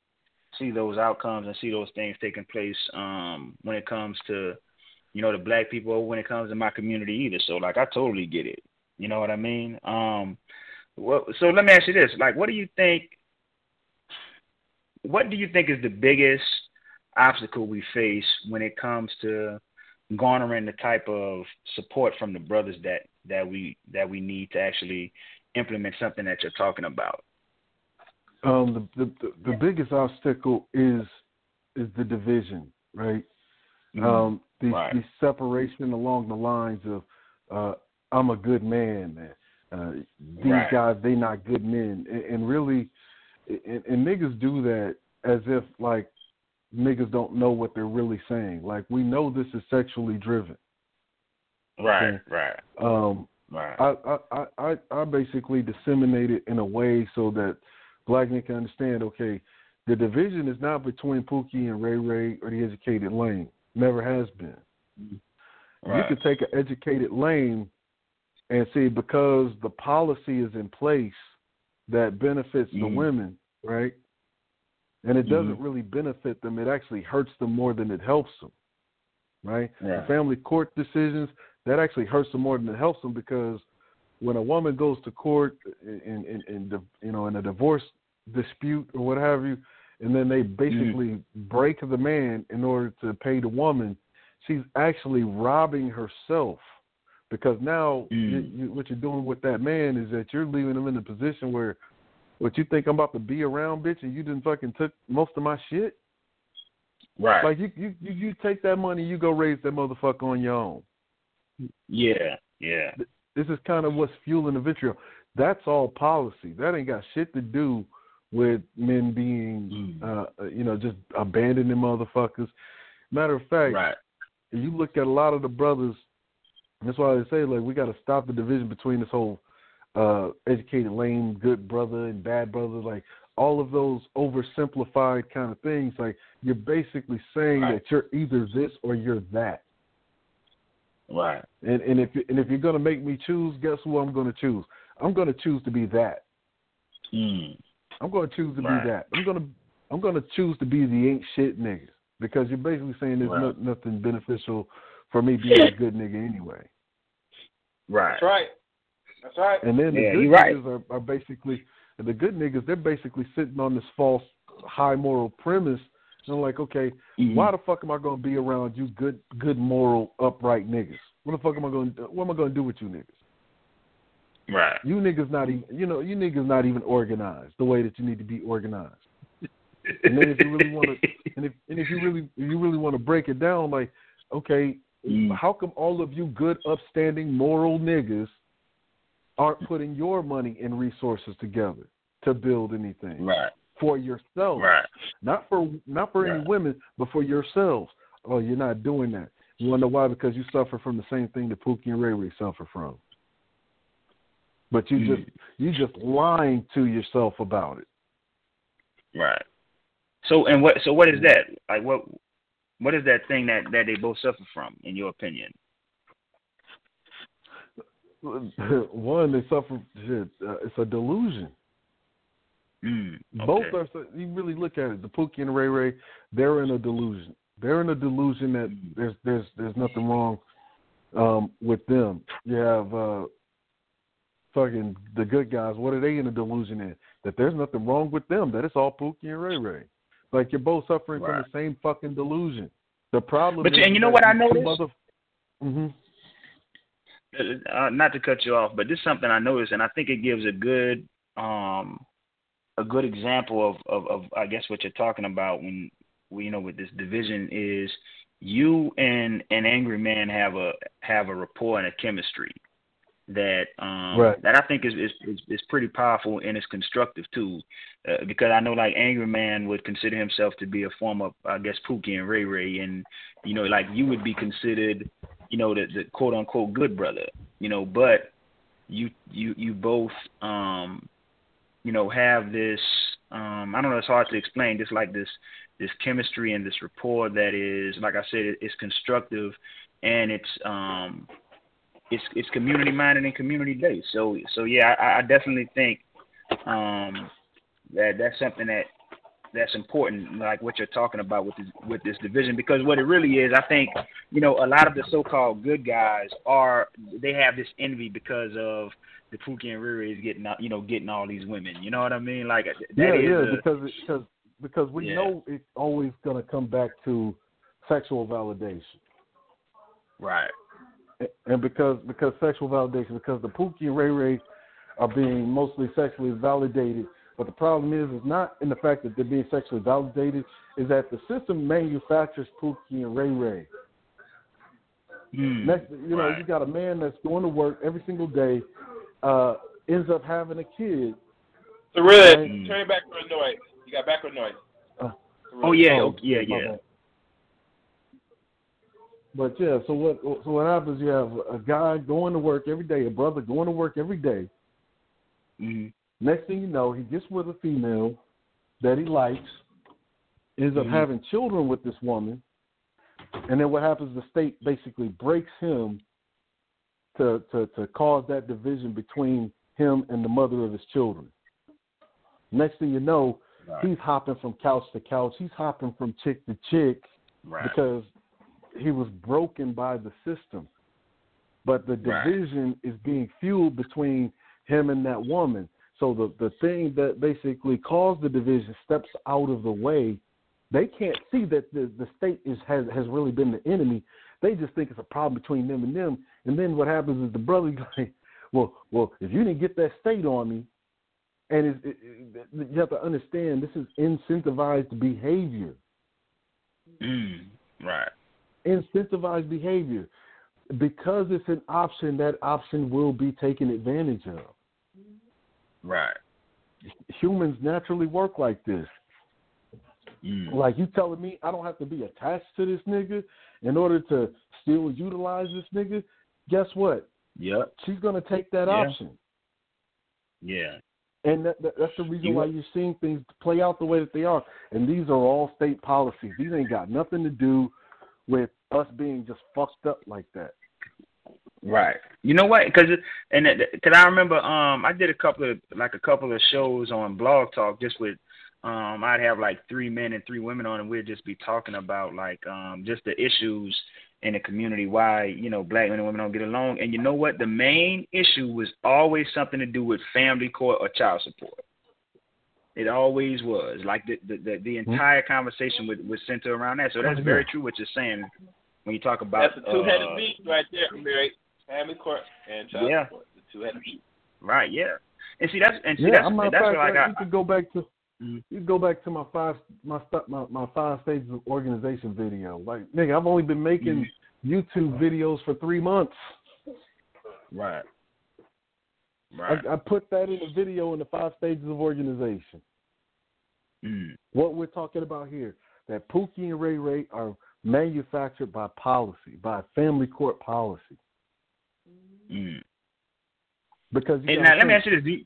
see those outcomes and see those things taking place um when it comes to you know the black people when it comes to my community either. So like I totally get it. You know what I mean? Um well so let me ask you this. Like what do you think what do you think is the biggest obstacle we face when it comes to garnering the type of support from the brothers that that we that we need to actually implement something that you're talking about? Um, the, the the the biggest obstacle is is the division, right? Um, the, Right. the separation along the lines of uh, I'm a good man, man. Uh, these Right. guys, they not good men, and, and really, and, and niggas do that as if like niggas don't know what they're really saying. Like we know this is sexually driven. Right, Okay. right, Um, right. I, I, I, I I basically disseminate it in a way so that black men can understand, okay, the division is not between Pookie and Ray Ray or the educated lane. Never has been. right. You could take an educated lane and see because the policy is in place that benefits the Mhm. women, right? And it doesn't Mhm. really benefit them. It actually hurts them more than it helps them, right? The Right. family court decisions that actually hurts them more than it helps them because when a woman goes to court in in, in the, you know in a divorce dispute or what have you, and then they basically break the man in order to pay the woman, she's actually robbing herself because now Mm. you, you, what you're doing with that man is that you're leaving him in a position where what you think I'm about to be around, bitch, and you didn't fucking took most of my shit. Right. Like you, you, you, you take that money, you go raise that motherfucker on your own. yeah. Yeah. This is kind of what's fueling the vitriol. That's all policy. That ain't got shit to do with men being, Mm. uh, you know, just abandoning motherfuckers. Matter of fact, Right. if you look at a lot of the brothers, that's why they say like we got to stop the division between this whole uh educated, lame, good brother and bad brother. Like all of those oversimplified kind of things. Like you're basically saying Right. that you're either this or you're that. Right. And and if and if you're gonna make me choose, guess who I'm gonna choose? I'm gonna choose to be that. Mm. I'm gonna choose to Right. be that. I'm gonna I'm gonna choose to be the ain't shit niggas because you're basically saying there's Right. no, nothing beneficial for me being a good nigga anyway. Right. That's right. That's right. And then the Yeah, good you're right. niggas are, are basically the good niggas. They're basically sitting on this false high moral premise. And I'm like, okay, Mhm. why the fuck am I gonna be around you good good moral upright niggas? What the fuck am I going? to What am I gonna do with you niggas? Right. You niggas not even you know you niggas not even organized the way that you need to be organized. And then if you really want to, (laughs) and if and if you really if you really want to break it down, like, okay, Mm. how come all of you good, upstanding, moral niggas aren't putting your money and resources together to build anything Right. for yourselves? Right. Not for not for any women, but for yourselves. Oh, you're not doing that. You want to know why? Because you suffer from the same thing that Pookie and Ray Ray suffer from. But you Mm. just you just lying to yourself about it. Right. So and what? So what is that? Like what? What is that thing that that they both suffer from, in your opinion? (laughs) One, they suffer. Uh, it's a delusion. Mm. Both are. You really look at it. The Pookie and Ray Ray, they're in a delusion. They're in a delusion that Mm. there's there's there's nothing wrong um, with them. You have uh, fucking the good guys. What are they in a delusion in? That there's nothing wrong with them. That it's all Pookie and Ray Ray. Like you're both suffering Right. from the same fucking delusion. The problem. But is and you know what I noticed? Mother- Mhm. uh, not to cut you off, but this is something I noticed, and I think it gives a good, um, a good example of, of, of I guess what you're talking about when, we, you know, with this division is you and an angry man have a have a rapport and a chemistry that um Right. that I think is is is, is pretty powerful and is constructive too, uh, because I know like angry man would consider himself to be a form of I guess Pookie and Ray Ray, and you know like you would be considered you know, the, the quote unquote good brother, you know, but you you you both um you know have this um I don't know it's hard to explain just like this this chemistry and this rapport that is like I said it, it's constructive and it's um it's it's community minded and community based so so yeah I, I definitely think um that that's something that that's important, like what you're talking about with this with this division, because what it really is, I think, you know, a lot of the so-called good guys are they have this envy because of the Pookie and Riri is getting, you know, getting all these women. You know what I mean? Like yeah, yeah, a- because because because we Yeah. know it's always going to come back to sexual validation, right, and because because sexual validation, because the Pookie and Ray Ray are being mostly sexually validated, but the problem is is not in the fact that they're being sexually validated, is that the system manufactures Pookie and Ray Ray. Hmm. Next, you know, Right. you got a man that's going to work every single day, uh, ends up having a kid. So really, Mm. turn it back for noise. You got background noise. Uh, Oh yeah, Oh, okay, yeah, my yeah. But yeah, so what so what happens? You have a guy going to work every day, a brother going to work every day. hmm Next thing you know, he gets with a female that he likes, ends up Mhm. having children with this woman, and then what happens? The state basically breaks him to to to cause that division between him and the mother of his children. Next thing you know, Right. he's hopping from couch to couch. He's hopping from chick to chick right. because he was broken by the system. But the Right. division is being fueled between him and that woman. So the the thing that basically caused the division steps out of the way. They can't see that the the state is has has really been the enemy. They just think it's a problem between them and them. And then what happens is the brother's (laughs) like, well, well, if you didn't get that state on me, and it's, it, it, you have to understand this is incentivized behavior. Mm, right. Incentivize behavior. Because it's an option, that option will be taken advantage of. Right. Humans naturally work like this. Mm. Like you telling me I don't have to be attached to this nigga in order to still utilize this nigga. Guess what? Yep. She's gonna take that Yeah. option, Yeah. and that, that, that's the reason You- why you're seeing things play out the way that they are. And these are all state policies. These ain't got nothing to do with us being just fucked up like that. Right. You know what? Because and because I remember um I did a couple of like a couple of shows on Blog Talk just with um I'd have like three men and three women on and we'd just be talking about like um just the issues in the community why you know black men and women don't get along and you know what the main issue was always something to do with family court or child support. It always was like the the the, the entire conversation would was centered around that. So that's very true what you're saying when you talk about That's a two-headed uh, beast right there, Mary. Family court and child Yeah. support. The two-headed beast. Right, yeah. And see that's and see Yeah, that's I'm not that's fact, what I got. You could go back to Mhm. you could go back to my five my stu- my, my five stages of organization video. Like nigga, I've only been making YouTube videos for three months. Right. Right. I, I put that in the video in the five stages of organization. Mm. What we're talking about here, that Pookie and Ray Ray are manufactured by policy, by family court policy. Mm. Because you And now let me ask you this. You-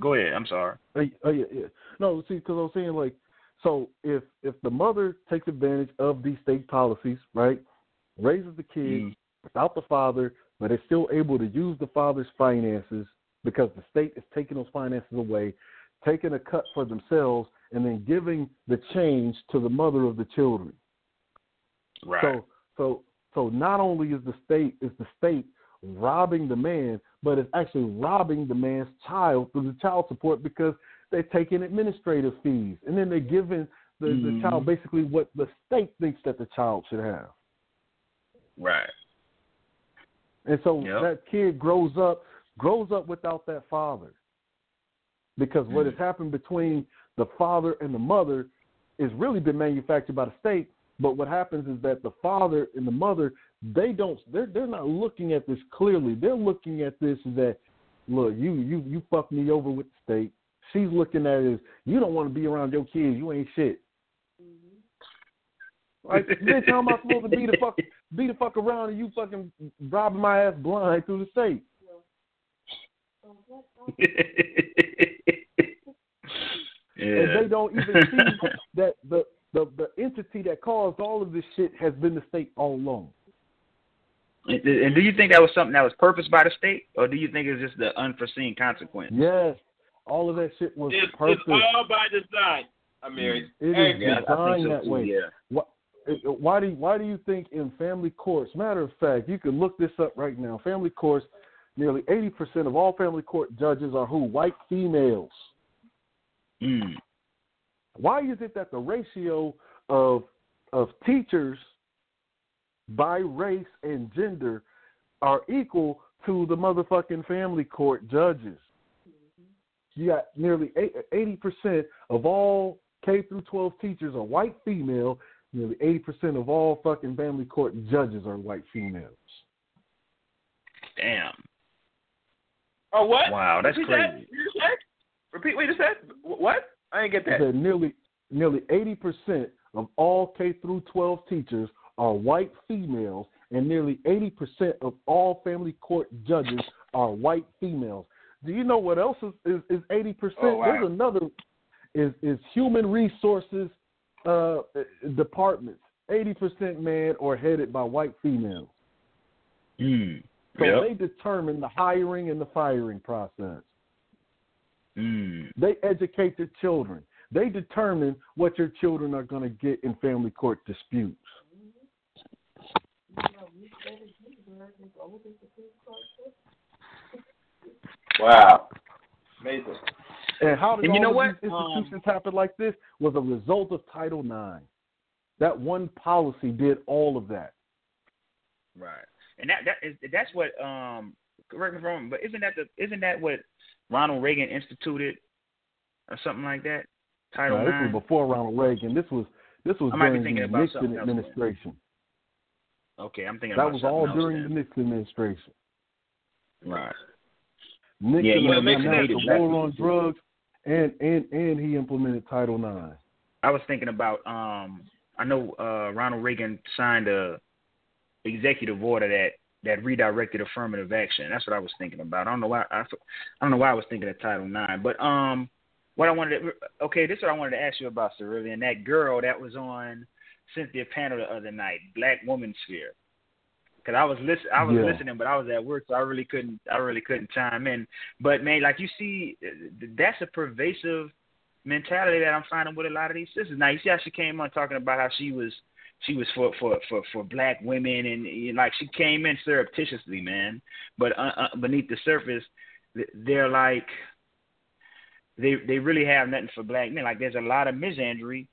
Go ahead. I'm sorry. Oh, oh, yeah, yeah. No, see, because I was saying like, so if if the mother takes advantage of these state policies, right, raises the kid Mm. without the father, but is still able to use the father's finances because the state is taking those finances away, taking a cut for themselves, and then giving the change to the mother of the children. Right. So so so not only is the state is the state robbing the man, but it's actually robbing the man's child through the child support because they're taking administrative fees and then they're giving the, the Mhm. child basically what the state thinks that the child should have. right. And so Yep. that kid grows up grows up without that father. Because what has Mm. happened between the father and the mother is really been manufactured by the state. But what happens is that the father and the mother, they don't they're they're not looking at this clearly. They're looking at this as that look, you you you fucked me over with the state. She's looking at it as you don't want to be around your kids, you ain't shit. Like, bitch, how am I supposed to be the fuck be the fuck around and you fucking robbing my ass blind through the state? (laughs) yeah. And they don't even see that the, the the entity that caused all of this shit has been the state all along. And, and do you think that was something that was purposed by the state, or do you think it's just the unforeseen consequence? Yes, all of that shit was It's, purpose. it's all by design, Amiri. It is Yeah, I designed think so that too, way. Yeah. Why, why do you, why do you think in family courts? Matter of fact, you can look this up right now. Family courts, nearly eighty percent of all family court judges are who? White females. Mm. Why is it that the ratio of of teachers by race and gender are equal to the motherfucking family court judges? You got nearly eighty percent of all K through twelve teachers are white female. Nearly eighty percent of all fucking family court judges are white females. Damn. Oh, what? Wow, that's Repeat crazy. You just said? Repeat what you just said? What? I didn't get I that. said nearly nearly eighty percent of all K through twelve teachers are white females, and nearly eighty percent of all family court judges are white females. Do you know what else is is eighty percent? Oh, wow. There's another is is human resources uh, departments. Eighty percent man or headed by white females. Mm. So Yep. they determine the hiring and the firing process. Mm. They educate their children. They determine what your children are going to get in family court disputes. Wow. Amazing. And how did And you know what? these Um, institutions happen like this? Was a result of Title IX. That one policy did all of that. Right. And that that is that's what um correct me if I'm wrong, but isn't that the isn't that what Ronald Reagan instituted or something like that? Title Now, this was before Ronald Reagan. This was This was I might be during the Nixon else, administration. Okay, I'm thinking That was all during then. the Nixon administration. Right. Nixon Yeah, you know, announced the war on drugs, and and and he implemented Title IX. I was thinking about um I know uh Ronald Reagan signed a executive order that that redirected affirmative action. That's what I was thinking about. I don't know why I, I don't know why I was thinking of Title IX, but um what I wanted to okay, this is what I wanted to ask you about, Cerulean. That girl that was on Cynthia panel the other night, Black Woman Sphere. Cause I was listen, I was Yeah. listening, but I was at work, so I really couldn't, I really couldn't chime in. But man, like you see, that's a pervasive mentality that I'm finding with a lot of these sisters. Now you see how she came on talking about how she was she was for for for for black women and know, like she came in surreptitiously, man. But uh, uh, beneath the surface, they're like they they really have nothing for black men. Like there's a lot of misandry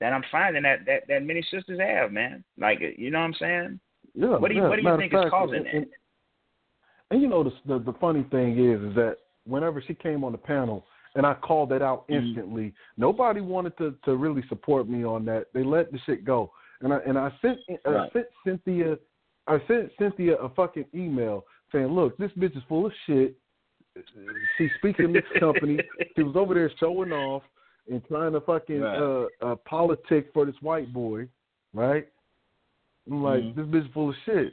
that I'm finding that that that many sisters have, man. Like you know what I'm saying? Yeah. What do you yeah. what do you think of is causing and, that? and, you know the, the the funny thing is is that whenever she came on the panel and I called that out Mhm. instantly, nobody wanted to to really support me on that. They let the shit go, and I and I sent uh, Right. sent Cynthia I sent Cynthia a fucking email saying, look, this bitch is full of shit. She speaking this (laughs) company. She was over there showing off and trying to fucking Right. uh, uh politic for this white boy, right? I'm like, Mhm. this bitch full of shit.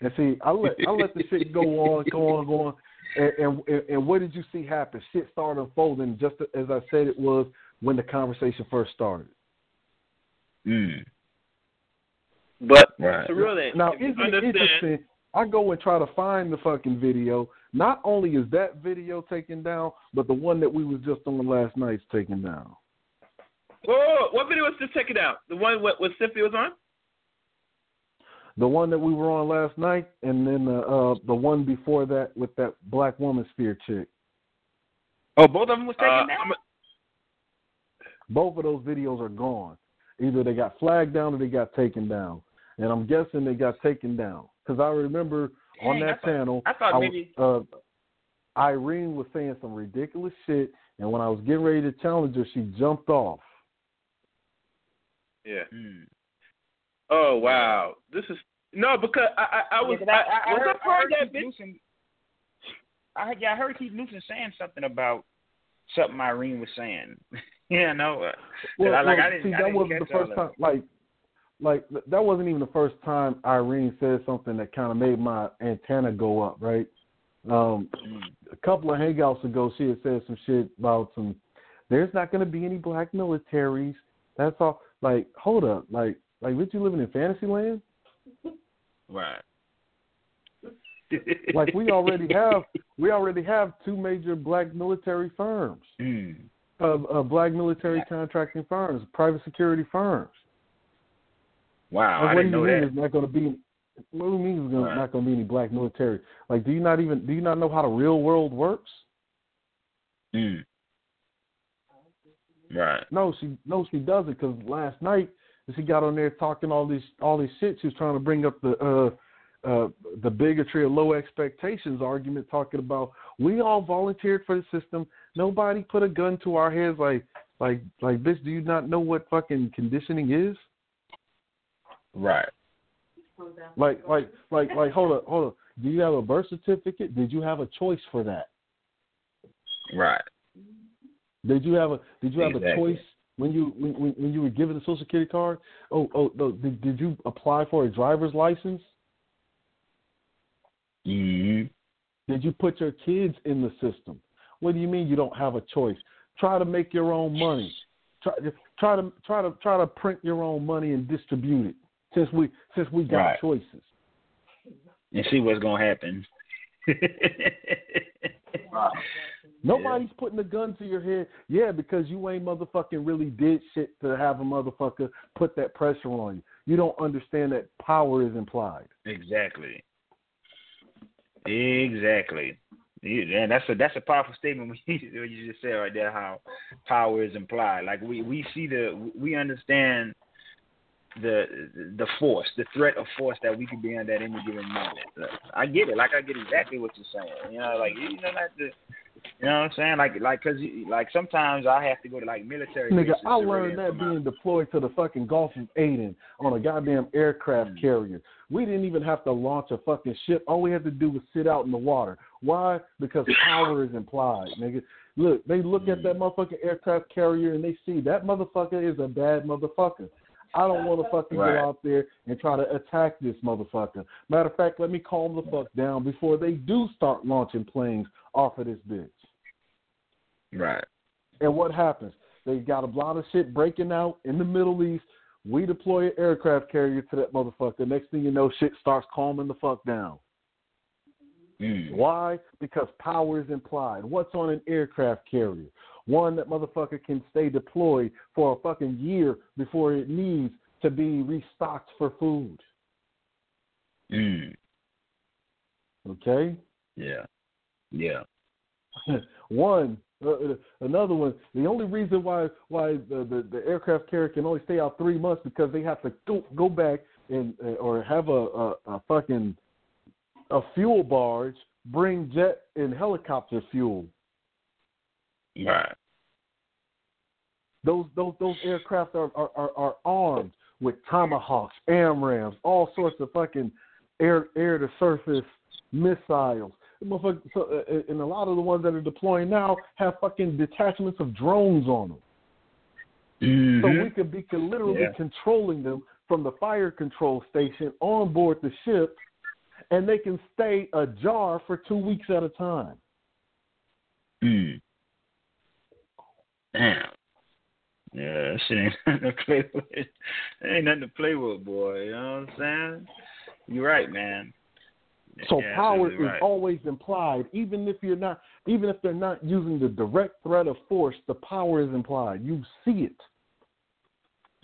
And see, I let I let the shit go on, go on, go on. And, and and what did you see happen? Shit started unfolding just as I said it was when the conversation first started. Mm. But Right. Cerulean, Now, if you isn't it understand, interesting? I go and try to find the fucking video. Not only is that video taken down, but the one that we was just on last night's taken down. Whoa, whoa, whoa, what video was just taken out? The one what, what Cynthia was on? The one that we were on last night, and then the uh, the one before that with that black woman spear chick. Oh, both of them was taken Uh, down. I'm- Both of those videos are gone. Either they got flagged down or they got taken down. And I'm guessing they got taken down because I remember on that I thought- panel, I thought was- maybe- uh, Irene was saying some ridiculous shit, and when I was getting ready to challenge her, she jumped off. Yeah. Mm. Oh wow, this is no because I I, I was Yeah, 'cause I, I, I was heard, I part I heard that Keith bitch? Newsom. I yeah, I heard Keith Newsom saying something about something Irene was saying. (laughs) yeah, no. Uh, Well, I, like, well, I didn't, see, I that didn't wasn't the first time. Like, like that wasn't even the first time Irene said something that kind of made my antenna go up. Right. Um, Mm. a couple of hangouts ago, she had said some shit about some. There's not going to be any black militaries. That's all. Like, hold up. Like, like, what you living in fantasy land? Right. Like, we already have. We already have two major black military firms. Mm. Uh, black military contracting firms, private security firms. Wow, Like, I what didn't do you know mean that. there's not going to be? What do you mean there's gonna, Right. not going to be any black military? Like, do you not even do you not know how the real world works? Mm. Right. No, she no she doesn't because last night she got on there talking all these all this shit. She was trying to bring up the uh uh the bigotry of low expectations argument, talking about we all volunteered for the system. Nobody put a gun to our heads. Like like like bitch, do you not know what fucking conditioning is? Right. Like like like like hold up hold up. Do you have a birth certificate? Did you have a choice for that? Right. Did you have a did you have a choice when you when, when when you were given a social security card? Oh oh no, did, did you apply for a driver's license? Mm. Did you put your kids in the system? What do you mean you don't have a choice? Try to make your own money. Try try to try to try to print your own money and distribute it. Since we since we got Right. choices. And see what's gonna happen. (laughs) Nobody's putting a gun to your head. Yeah, because you ain't motherfucking really did shit to have a motherfucker put that pressure on you. You don't understand that power is implied. Exactly. Exactly. Yeah, and that's a that's a powerful statement when you, when you just said right there how power is implied. Like we we see the we understand the the force, the threat of force that we could be under at any given moment. I get it. Like I get exactly what you're saying. You know, like you know, not to You know what I'm saying? Like, like, cause you- like sometimes I have to go to like military. Nigga, I learned that come out. being deployed to the fucking Gulf of Aden on a goddamn aircraft Mm. carrier. We didn't even have to launch a fucking ship. All we had to do was sit out in the water. Why? Because (laughs) power is implied, nigga. Look, they look at Mm. that motherfucking aircraft carrier and they see that motherfucker is a bad motherfucker. I don't want to fucking Right. go out there and try to attack this motherfucker. Matter of fact, let me calm the fuck down before they do start launching planes off of this bitch. Right. And what happens? They got a lot of shit breaking out in the Middle East. We deploy an aircraft carrier to that motherfucker. Next thing you know, shit starts calming the fuck down. Mm. Why? Because power is implied. What's on an aircraft carrier? One that motherfucker can stay deployed for a fucking year before it needs to be restocked for food. Mm. Okay? Yeah. Yeah. (laughs) one, uh, uh, another one. The only reason why why the, the the aircraft carrier can only stay out three months because they have to go go back and uh, or have a, a a fucking a fuel barge bring jet and helicopter fuel. Right. Those those those aircraft are are, are, are armed with tomahawks, AMRAAMs, all sorts of fucking air air to surface missiles. So, uh, and a lot of the ones that are deploying now have fucking detachments of drones on them. So Mhm. we could be literally Yeah. controlling them from the fire control station on board the ship, and they can stay ajar for two weeks at a time. Mm. Damn. Yeah, that shit ain't (laughs) nothing to play with. It ain't nothing to play with, boy. You know what I'm saying? You're right, man. So You're power is right. always implied, even if you're not, even if they're not using the direct threat of force. The power is implied. You see it.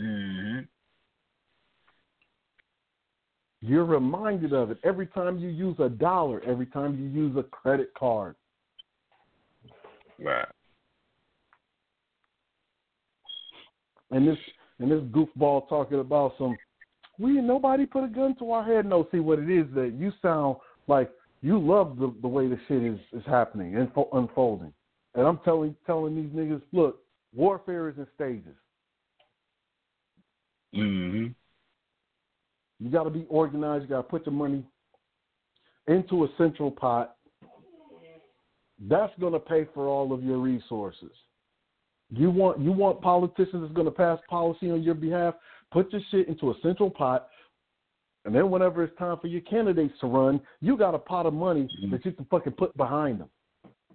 Mhm. You're reminded of it every time you use a dollar, every time you use a credit card. Right. And this and this goofball talking about some we nobody put a gun to our head. No, see what it is that you sound like you love the the way the shit is is happening and fo- unfolding. And I'm telling telling these niggas, look, warfare is in stages. Mhm. You got to be organized. You got to put your money into a central pot. That's going to pay for all of your resources. You want you want politicians that's going to pass policy on your behalf. Put your shit into a central pot, and then whenever it's time for your candidates to run, you got a pot of money Mhm. that you can fucking put behind them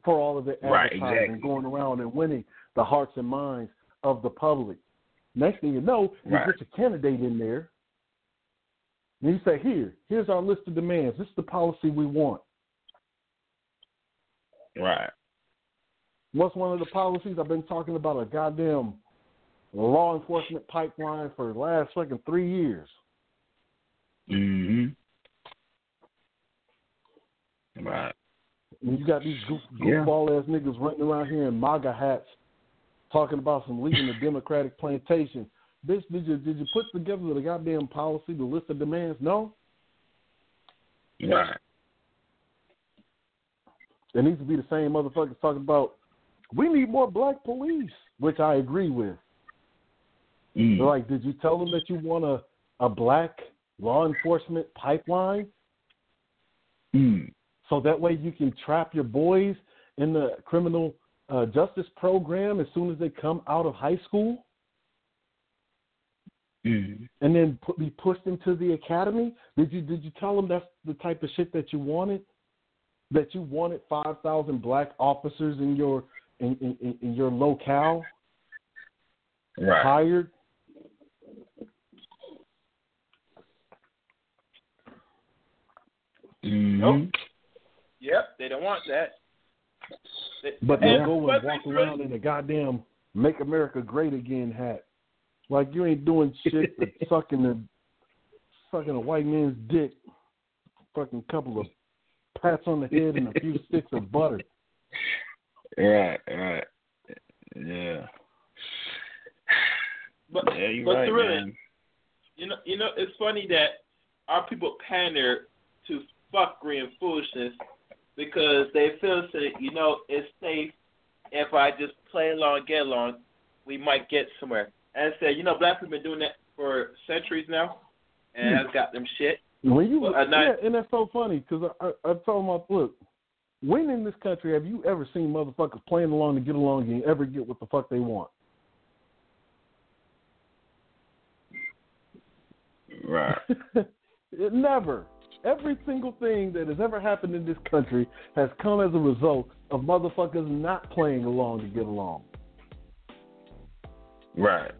for all of the Right, advertising, exactly. going around and winning the hearts and minds of the public. Next thing you know, you Right. get your candidate in there, and you say, "Here, here's our list of demands. This is the policy we want." Right. What's one of the policies I've been talking about? A goddamn law enforcement pipeline for the last fucking three years. Mhm. Right. And you got these goof, Yeah. goofball ass niggas running around here in MAGA hats, talking about some leaving the (laughs) Democratic plantation. Bitch, did you did you put together the goddamn policy, the list of demands? No. Right. It needs to be the same motherfuckers talking about we need more black police, which I agree with. Mm. Like, did you tell them that you want a, a black law enforcement pipeline Mm. so that way you can trap your boys in the criminal uh, justice program as soon as they come out of high school Mm. and then put, be pushed into the academy? Did you did you tell them that's the type of shit that you wanted? That you wanted five thousand black officers in your in, in, in your locale Right. hired? Mhm. Nope. Yep, they don't want that. They- But they go and walk they around in a goddamn "Make America Great Again" hat, like you ain't doing (laughs) shit but sucking the sucking a white man's dick. Fucking couple of pats on the head and a few (laughs) sticks of butter. Right. Right. Yeah. But Yeah, you're but right, really, man. you know, you know, it's funny that our people pander to fuckery and foolishness because they feel that you know, it's safe if I just play along, get along, we might get somewhere. And I said, you know, black people been doing that for centuries now, and Hmm. has got them shit. When you, Well, yeah, and that's so funny because I, I, I told my look, when in this country have you ever seen motherfuckers playing along to get along and ever get what the fuck they want? Right. (laughs) it never. Every single thing that has ever happened in this country has come as a result of motherfuckers not playing along to get along. Right.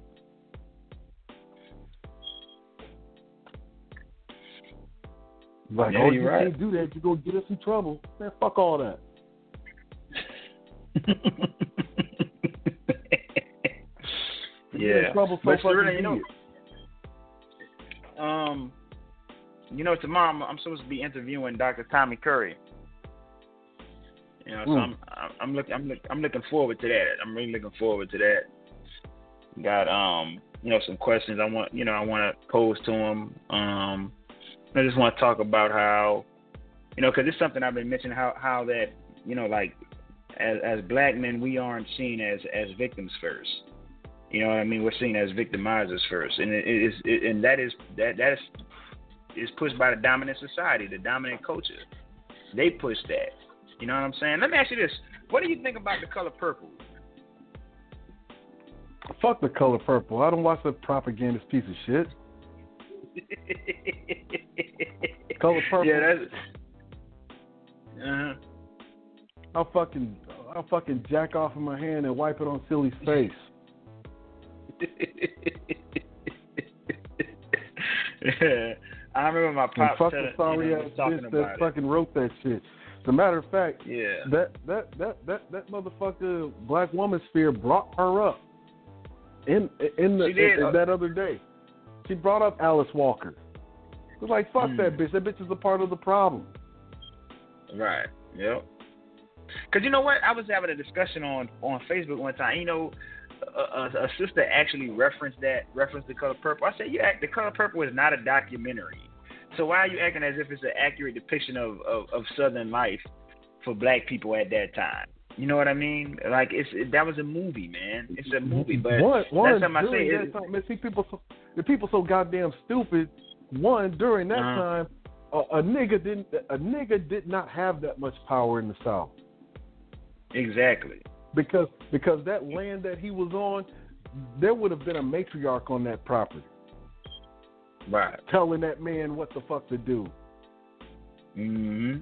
Like, Yeah, oh, you're right. can't do that. You're going to get us in trouble. Man, fuck all that. (laughs) You yeah. trouble so But fucking Serena, you know, um, you know, tomorrow I'm, I'm supposed to be interviewing Dr. Tommy Curry. You know, so Mm. I'm I'm I'm looking I'm look, I'm looking forward to that. I'm really looking forward to that. Got um you know some questions I want you know I want to pose to him. Um, I just want to talk about how you know because it's something I've been mentioning how how that you know like as as black men we aren't seen as as victims first. You know what I mean? We're seen as victimizers first, and it is it, and that is that that is is pushed by the dominant society, the dominant culture. They push that. You know what I'm saying? Let me ask you this: What do you think about the color purple? Fuck the color purple. I don't watch that propagandist piece of shit. (laughs) Color purple. Yeah, that's. Uh-huh. I'll fucking I'll fucking jack off in my hand and wipe it on Celie's face. (laughs) I remember my And pop fuck sorry you know, ass talking bitch about that it. fucking wrote that shit. As a matter of fact, Yeah. that that that that that motherfucker black woman sphere brought her up in in the in, in that other day. She brought up Alice Walker. It was like fuck Mm. that bitch. That bitch is a part of the problem. Right. Yep. Cause you know what? I was having a discussion on on Facebook one time. You know, a, a, a sister actually referenced that referenced the color purple. I said, "You act the color purple is not a documentary. So why are you acting as if it's an accurate depiction of of, of Southern life for Black people at that time? You know what I mean? Like it's it, that was a movie, man. It's a movie, but one, one that's something I say. that It, time, man, see people so the people so goddamn stupid. One during that Uh-huh. time, a, a nigga didn't a nigga did not have that much power in the South exactly. because because that land that he was on, there would have been a matriarch on that property Right. telling that man what the fuck to do. hmm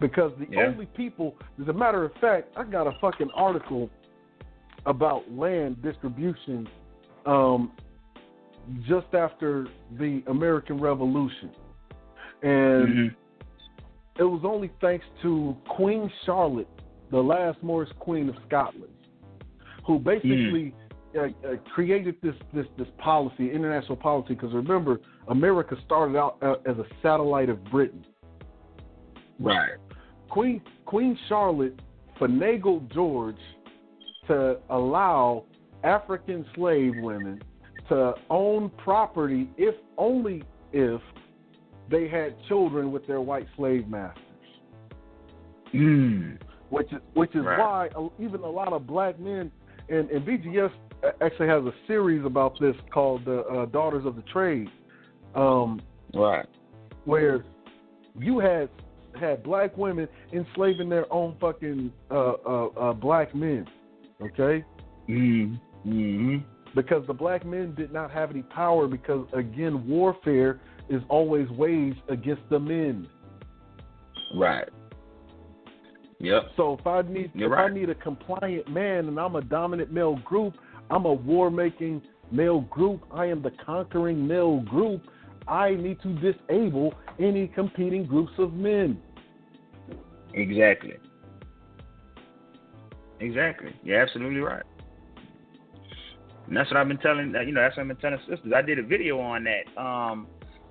Because the Yeah. only people, as a matter of fact, I got a fucking article about land distribution um, just after the American Revolution. And hmm it was only thanks to Queen Charlotte, the last Moorish queen of Scotland, who basically uh, uh, created this, this this policy, international policy. Because remember, America started out uh, as a satellite of Britain. Right. Queen Queen Charlotte finagled George to allow African slave women to own property if only if they had children with their white slave masters. Mm. Which is which is Right. why even a lot of black men and, and BGS actually has a series about this called the uh, Daughters of the Trade, um, Right. where you had had black women enslaving their own fucking uh, uh, uh, black men, okay? Mm. hmm Because the black men did not have any power because again, warfare is always waged against the men. Right. Yep. So if I need You're if right. I need a compliant man and I'm a dominant male group, I'm a war making male group, I am the conquering male group, I need to disable any competing groups of men. Exactly. Exactly. You're absolutely right. And that's what I've been telling. You know, that's what I've been telling sisters. I did a video on that. Um,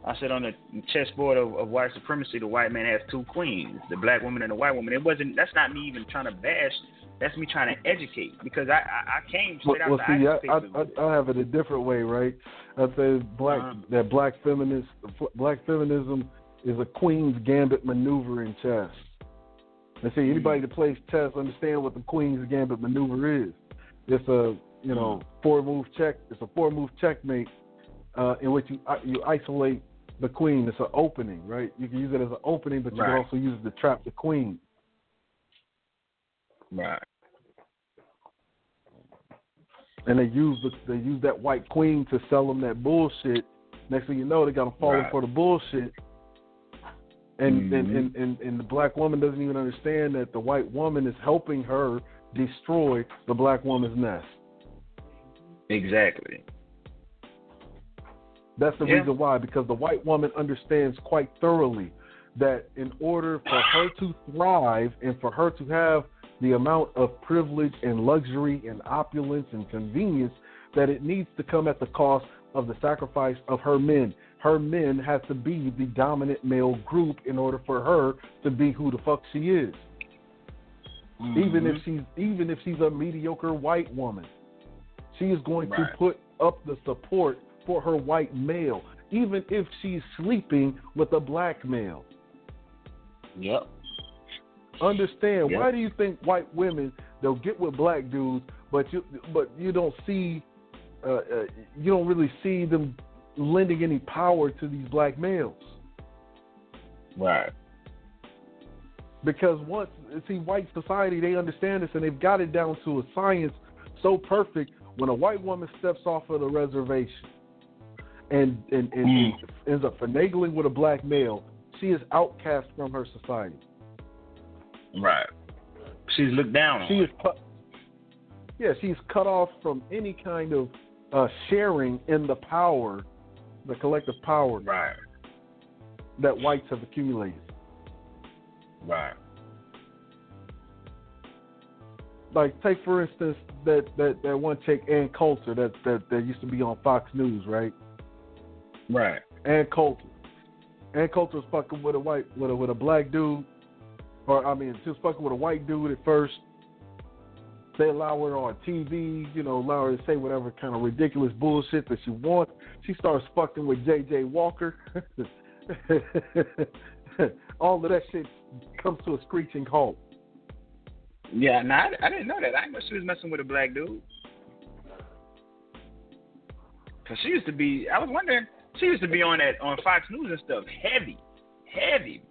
I said on the chessboard of, of white supremacy, the white man has two queens, the black woman and the white woman. It wasn't. That's not me even trying to bash. That's me trying to educate because I I, I came Well, straight out well the see, I. I, I, I have it a different way, right? I say black Uh-huh. that black feminist black feminism is a queen's gambit maneuver in chess. And see, anybody that plays chess understand what the Queen's Gambit maneuver is. It's a you know four move check. It's a four move checkmate uh, in which you you isolate the queen. It's an opening, right? You can use it as an opening, but you Right. can also use it to trap the queen. Right. And they use the, they use that white queen to sell them that bullshit. Next thing you know, they got them falling Right. for the bullshit. And, and, Mhm. and and and the black woman doesn't even understand that the white woman is helping her destroy the black woman's nest. Exactly. That's the Yeah. reason why, because the white woman understands quite thoroughly that in order for her to thrive and for her to have the amount of privilege and luxury and opulence and convenience, that it needs to come at the cost of the sacrifice of her men. Her men have to be the dominant male group in order for her to be who the fuck she is. Even if mm-hmm. she's even if she's a mediocre white woman, she is going to put up the support for her white male, even if she's sleeping with a black male. Yep. Understand? Yep. Why do you think white women they'll get with black dudes, but you but you don't see, uh, uh, you don't really see them lending any power to these black males Right. because once see white society they understand this and they've got it down to a science so perfect. When a white woman steps off of the reservation and and, and Mm. ends up finagling with a black male, she is outcast from her society. Right. She's looked down on. She is cut. Yeah, she's cut off from any kind of uh, sharing in the power, the collective power Right. that whites have accumulated. Right. Like, take for instance that that that one chick Ann Coulter that that that used to be on Fox News, right? Right. Ann Coulter. Ann Coulter was fucking with a white with a with a black dude, or I mean, she was fucking with a white dude at first. They allow her on TV, you know, allow her to say whatever kind of ridiculous bullshit that she wants. She starts fucking with J.J. Walker. (laughs) All of that shit comes to a screeching halt. Yeah. No, I, I didn't know that. I didn't know she was messing with a black dude. Cause she used to be. I was wondering. She used to be on that on Fox News and stuff. Heavy, heavy.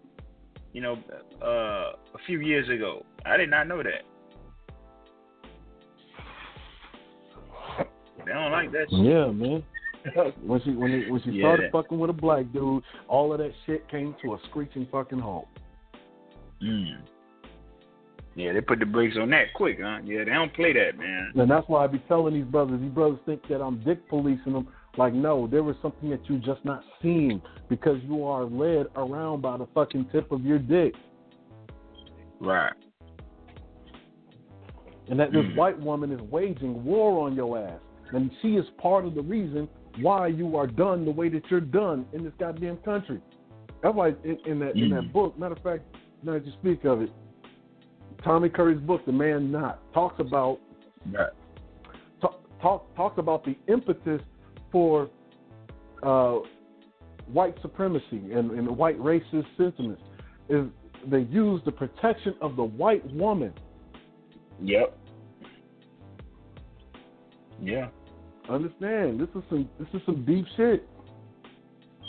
You know, uh, a few years ago. I did not know that. They don't like that shit. Yeah, man. (laughs) When she when he, when she Yeah. started fucking with a black dude, all of that shit came to a screeching fucking halt. Mm. Yeah, they put the brakes on that quick, huh? Yeah, they don't play that, man. And that's why I be telling these brothers, these brothers think that I'm dick policing them. Like, no, there was something that you just not seen because you are led around by the fucking tip of your dick. Right. And that this Mm. white woman is waging war on your ass. And she is part of the reason why you are done the way that you're done in this goddamn country. That's why in, in that in that Mm. book, matter of fact, now that you speak of it, Tommy Curry's book, The Man Not, talks about Right. talk, talk talks about the impetus for uh, white supremacy and, and white racist sentiments is they use the protection of the white woman. Yep. Yeah. Understand? This is some this is some deep shit.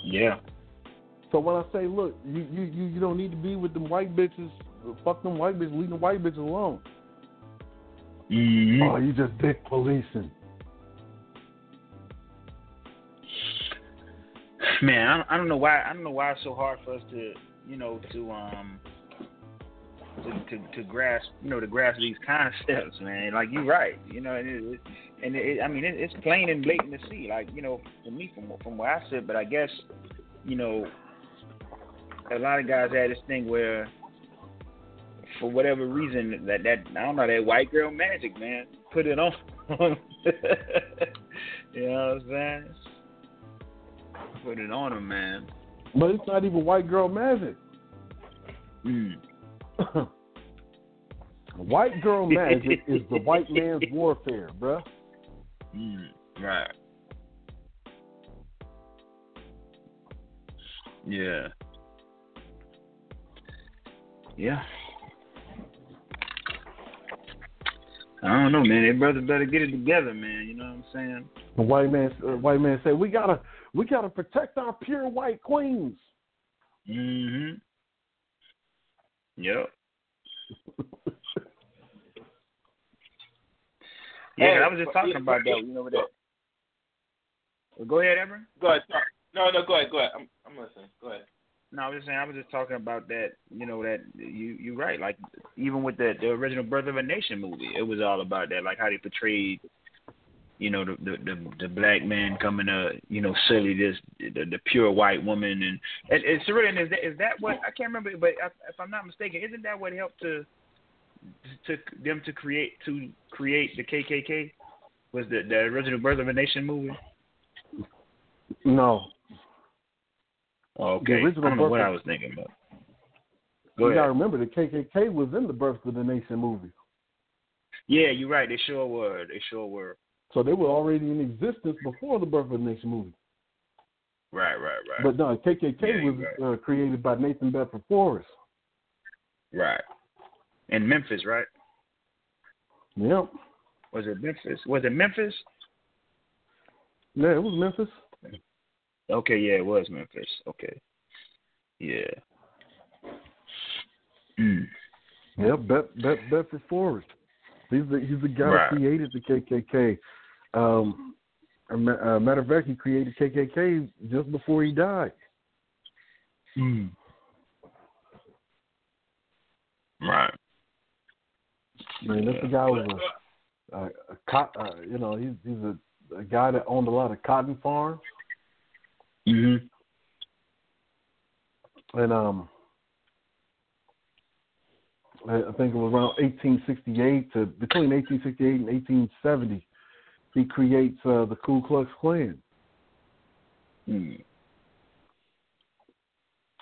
Yeah. So when I say, look, you you you, you don't need to be with them white bitches. Fuck them white bitches. Leave the white bitches alone. hmm Oh, you just dick policing. Man, I don't, I don't know why. I don't know why it's so hard for us to, you know, to um, to to, to grasp, you know, to grasp these concepts, man. Like you're right, you know, and it, it, and it, I mean, it, it's plain and blatant to see. Like you know, for me, from from where I sit, but I guess, you know, a lot of guys had this thing where, for whatever reason, that that I don't know that white girl magic, man, put it on. (laughs) you know what I'm saying? Put it on him, man. But it's not even white girl magic. Mm. (laughs) white girl magic is the white man's (laughs) warfare, bruh. Mm. Right. Yeah. Yeah. I don't know, man. They brothers better get it together, man. You know what I'm saying? The white man, uh, white man said, "We gotta, we gotta protect our pure white queens." Mm-hmm. Yep. yeah, Hey, I was just talking but- about that. You know what that? Well, go ahead, Evan. Go ahead. No, no, go ahead. Go ahead. I'm, I'm listening. Go ahead. No, I was just saying. I was just talking about that. You know that you you're right. Like even with the the original Birth of a Nation movie, it was all about that. Like how they portrayed, you know, the the the, the black man coming to you know silly this the, the pure white woman and and and is that is that what I can't remember, but if I'm not mistaken, isn't that what helped to to them to create to create the KKK? Was the the original Birth of a Nation movie? No, Oh, okay. original I don't know what of- I was thinking about. Go you gotta remember the KKK was in the Birth of the Nation movie, Yeah, you're right. They sure were. They sure were. so they were already in existence before the Birth of the Nation movie. Right, right, right. But no, KKK Yeah, was you're uh, created by Nathan Bedford Forrest. right. In Memphis, right? Yep. Was it Memphis? Was it Memphis? Yeah, it was Memphis. Okay, yeah, it was Memphis. Okay. Yeah. Mm. Yep, Bet, Bet, Bedford Forrest. He's the he's the guy Right. who created the KKK. Um, a ma- uh, matter of fact, he created KKK just before he died. Mm. Right. I mean, this guy was a, a, a cot, uh, you know, he's he's a, a guy that owned a lot of cotton farms, Mhm. and um, I think it was around 1868 to between 1868 and 1870, he creates uh, the Ku Klux Klan, Mm.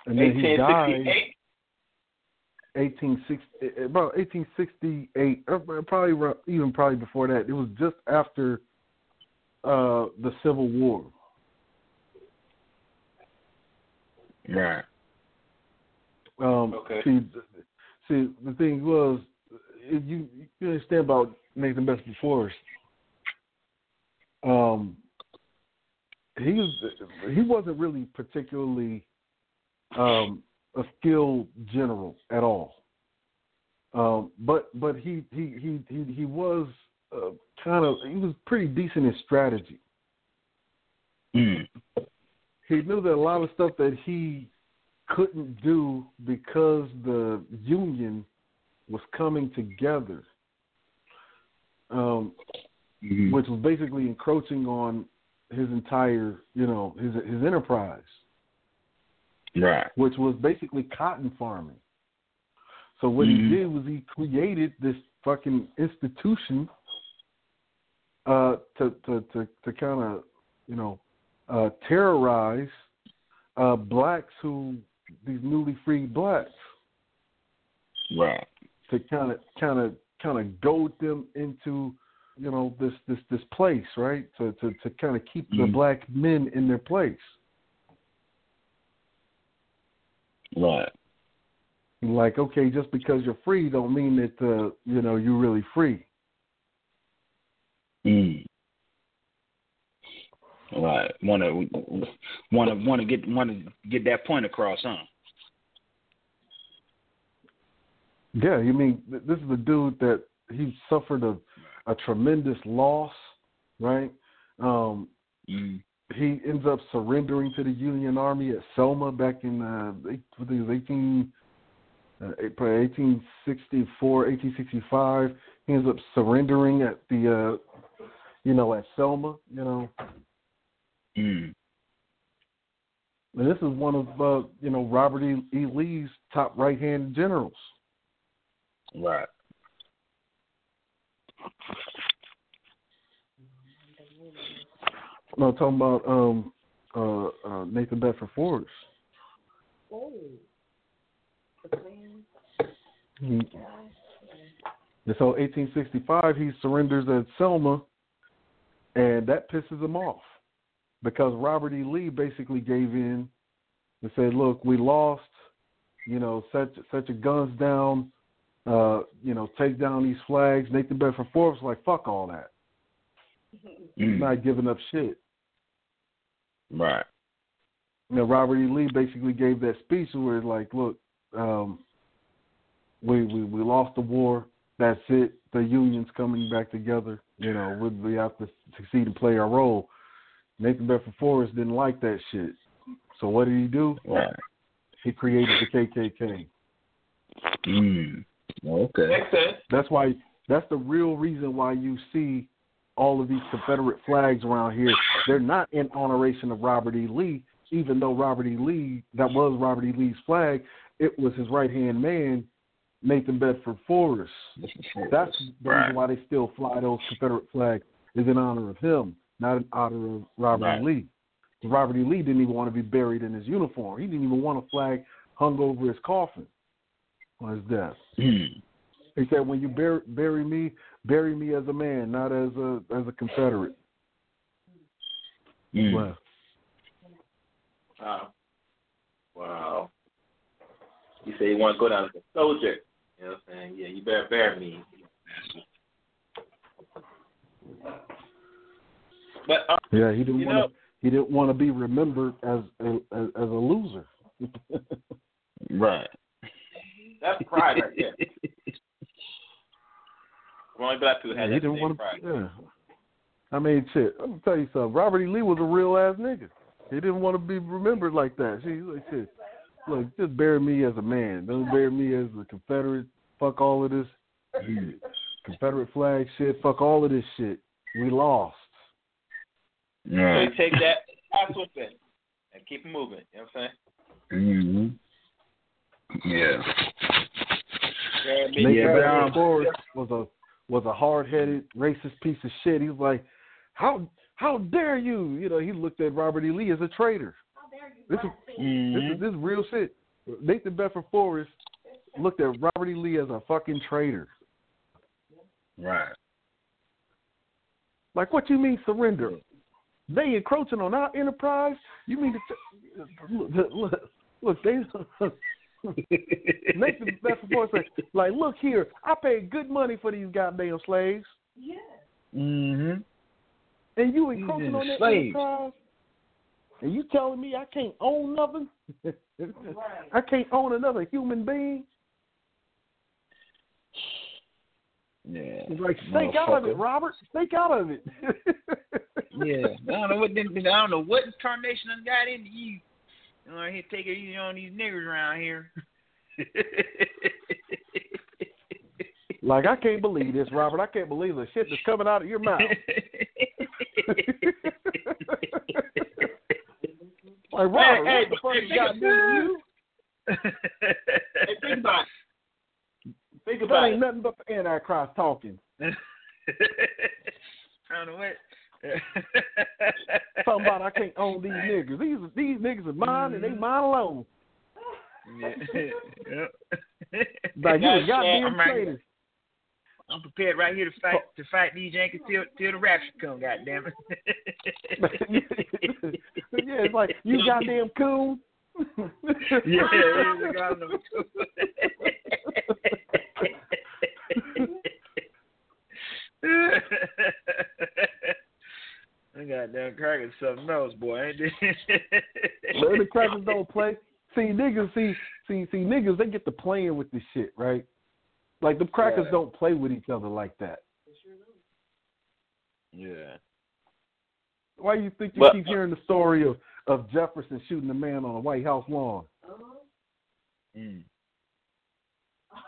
and then he died. 1868. 1860 about 1868 probably even probably before that it was just after uh the civil war Right. um Okay. see see the thing was if you you understand about Nathan Bedford Forrest um he was he wasn't really particularly um a skilled general at all Um, but but he he he he, he was uh, kind of he was pretty decent in strategy. Mm. He knew that a lot of stuff that he couldn't do because the union was coming together, um, Mhm. which was basically encroaching on his entire you know his his enterprise. Right. which was basically cotton farming. So what Mhm. he did was he created this fucking institution uh, to to to to kind of you know uh, terrorize uh, blacks who these newly freed blacks Right. to kind of kind of kind of goad them into you know this this this place right to to to kind of keep the Mhm. black men in their place. Right. Like, okay, just because you're free don't mean that uh, you know you're really free. Mm. Right. Want to want to want to get want to get that point across, huh? Yeah, you mean this is a dude that he suffered a a tremendous loss, right? Um, Mm. he ends up surrendering to the Union Army at Selma back in uh, I think it was 18, uh, 1864, 1865. He ends up surrendering at the, uh, you know, at Selma, you know. Mm. And this is one of, uh, you know, Robert E. E. Lee's top right-hand generals. Right. No, talking about um, uh, uh, Nathan Bedford Forrest. Oh. The. He, and so 1865, he surrenders at Selma, and that pisses him off because Robert E. Lee basically gave in and said, "Look, we lost. You know, set set your guns down. uh, you know, take down these flags. Nathan Bedford Forrest was like, fuck all that. He's Mm. not giving up shit. Right. You know, Robert E. Lee basically gave that speech where it's like, look, um, we, we we lost the war. That's it. The union's coming back together. You know, we, we have to succeed and play our role. Nathan Bedford Forrest didn't like that shit. So what did he do? Right. He created the KKK. Mm. Okay. Makes sense. That's why. That's the real reason why you see all of these Confederate flags around here. They're not in honoration of Robert E. Lee, even though Robert E. Lee, that was Robert E. Lee's flag. It was his right hand man, Nathan Bedford Forrest. That's the reason why they still fly those Confederate flags is in honor of him, not in honor of Robert Right. E. Lee. Robert E. Lee didn't even want to be buried in his uniform. He didn't even want a flag hung over his coffin on his death. Mm. He said, "When you bury, bury me, bury me as a man, not as a as a Confederate." Mm. Wow. Wow. You say you want to go down as a soldier. You know what I'm saying? Yeah, you better bury me. But uh, yeah, he didn't want know- to. He didn't want to be remembered as a, as, as a loser. (laughs) Right. that's pride right there. (laughs) Only black people Yeah, had he that didn't same want pride. to. Yeah. I mean, shit. I'm gonna tell you something. Robert E. Lee was a real ass nigga. He didn't want to be remembered like that. See, like shit. Look, just bury me as a man. Don't bury me as a Confederate. Fuck all of this. Confederate flag shit. Fuck all of this shit. We lost. So you take that, pass with it, and keep it moving. You know what I'm saying? Mm-hmm. Yeah. Bury. Nathan Yeah, but, Bedford um, Forrest was a was a hard headed racist piece of shit. He was like, How how dare you? You know, he looked at Robert E. Lee as a traitor. How dare you? This is this Mm-hmm. is this is real shit. Nathan Bedford Forrest looked at Robert E. Lee as a fucking traitor. Right. Like what you mean surrender? They encroaching on our enterprise? You mean to t- look, look, look they (laughs) Nathan Bedford Forrest said, like, look here, I paid good money for these goddamn slaves. Yeah. Mm-hmm. And you encroaching on that slaves. enterprise? And you telling me I can't own nothing? Right. (laughs) I can't own another human being? Yeah. It's like stake out of it, Robert. Stake out of it. (laughs) Yeah. I don't know what I don't know what incarnation done got into you. You know, here take it easy on these niggers around here. (laughs) like I can't believe this, Robert. I can't believe the shit that's coming out of your mouth. (laughs) like Robert, hey, what the fuck hey, has got into you? Think about That ain't it. nothing but the Antichrist talking. I don't know what. Talking about I can't own these niggas. These these niggas are mine and they mm-hmm. mine alone. Yeah. (laughs) Yep. (laughs) Like you a goddamn traitor. I'm prepared right here to fight oh. to fight these Yankees till till the rapture come. Goddamn it. (laughs) yeah, it's like you goddamn coon. yeah, here's the guy number two. got goddamn crackers something else, boy. Ain't it? Man, the crackers don't play. See niggas, see, see, see niggas. They get to playing with this shit, right? Like the crackers Yeah. don't play with each other like that. Yeah. Why you think you But- keep hearing the story of of Jefferson shooting a man on a White House lawn? Mm.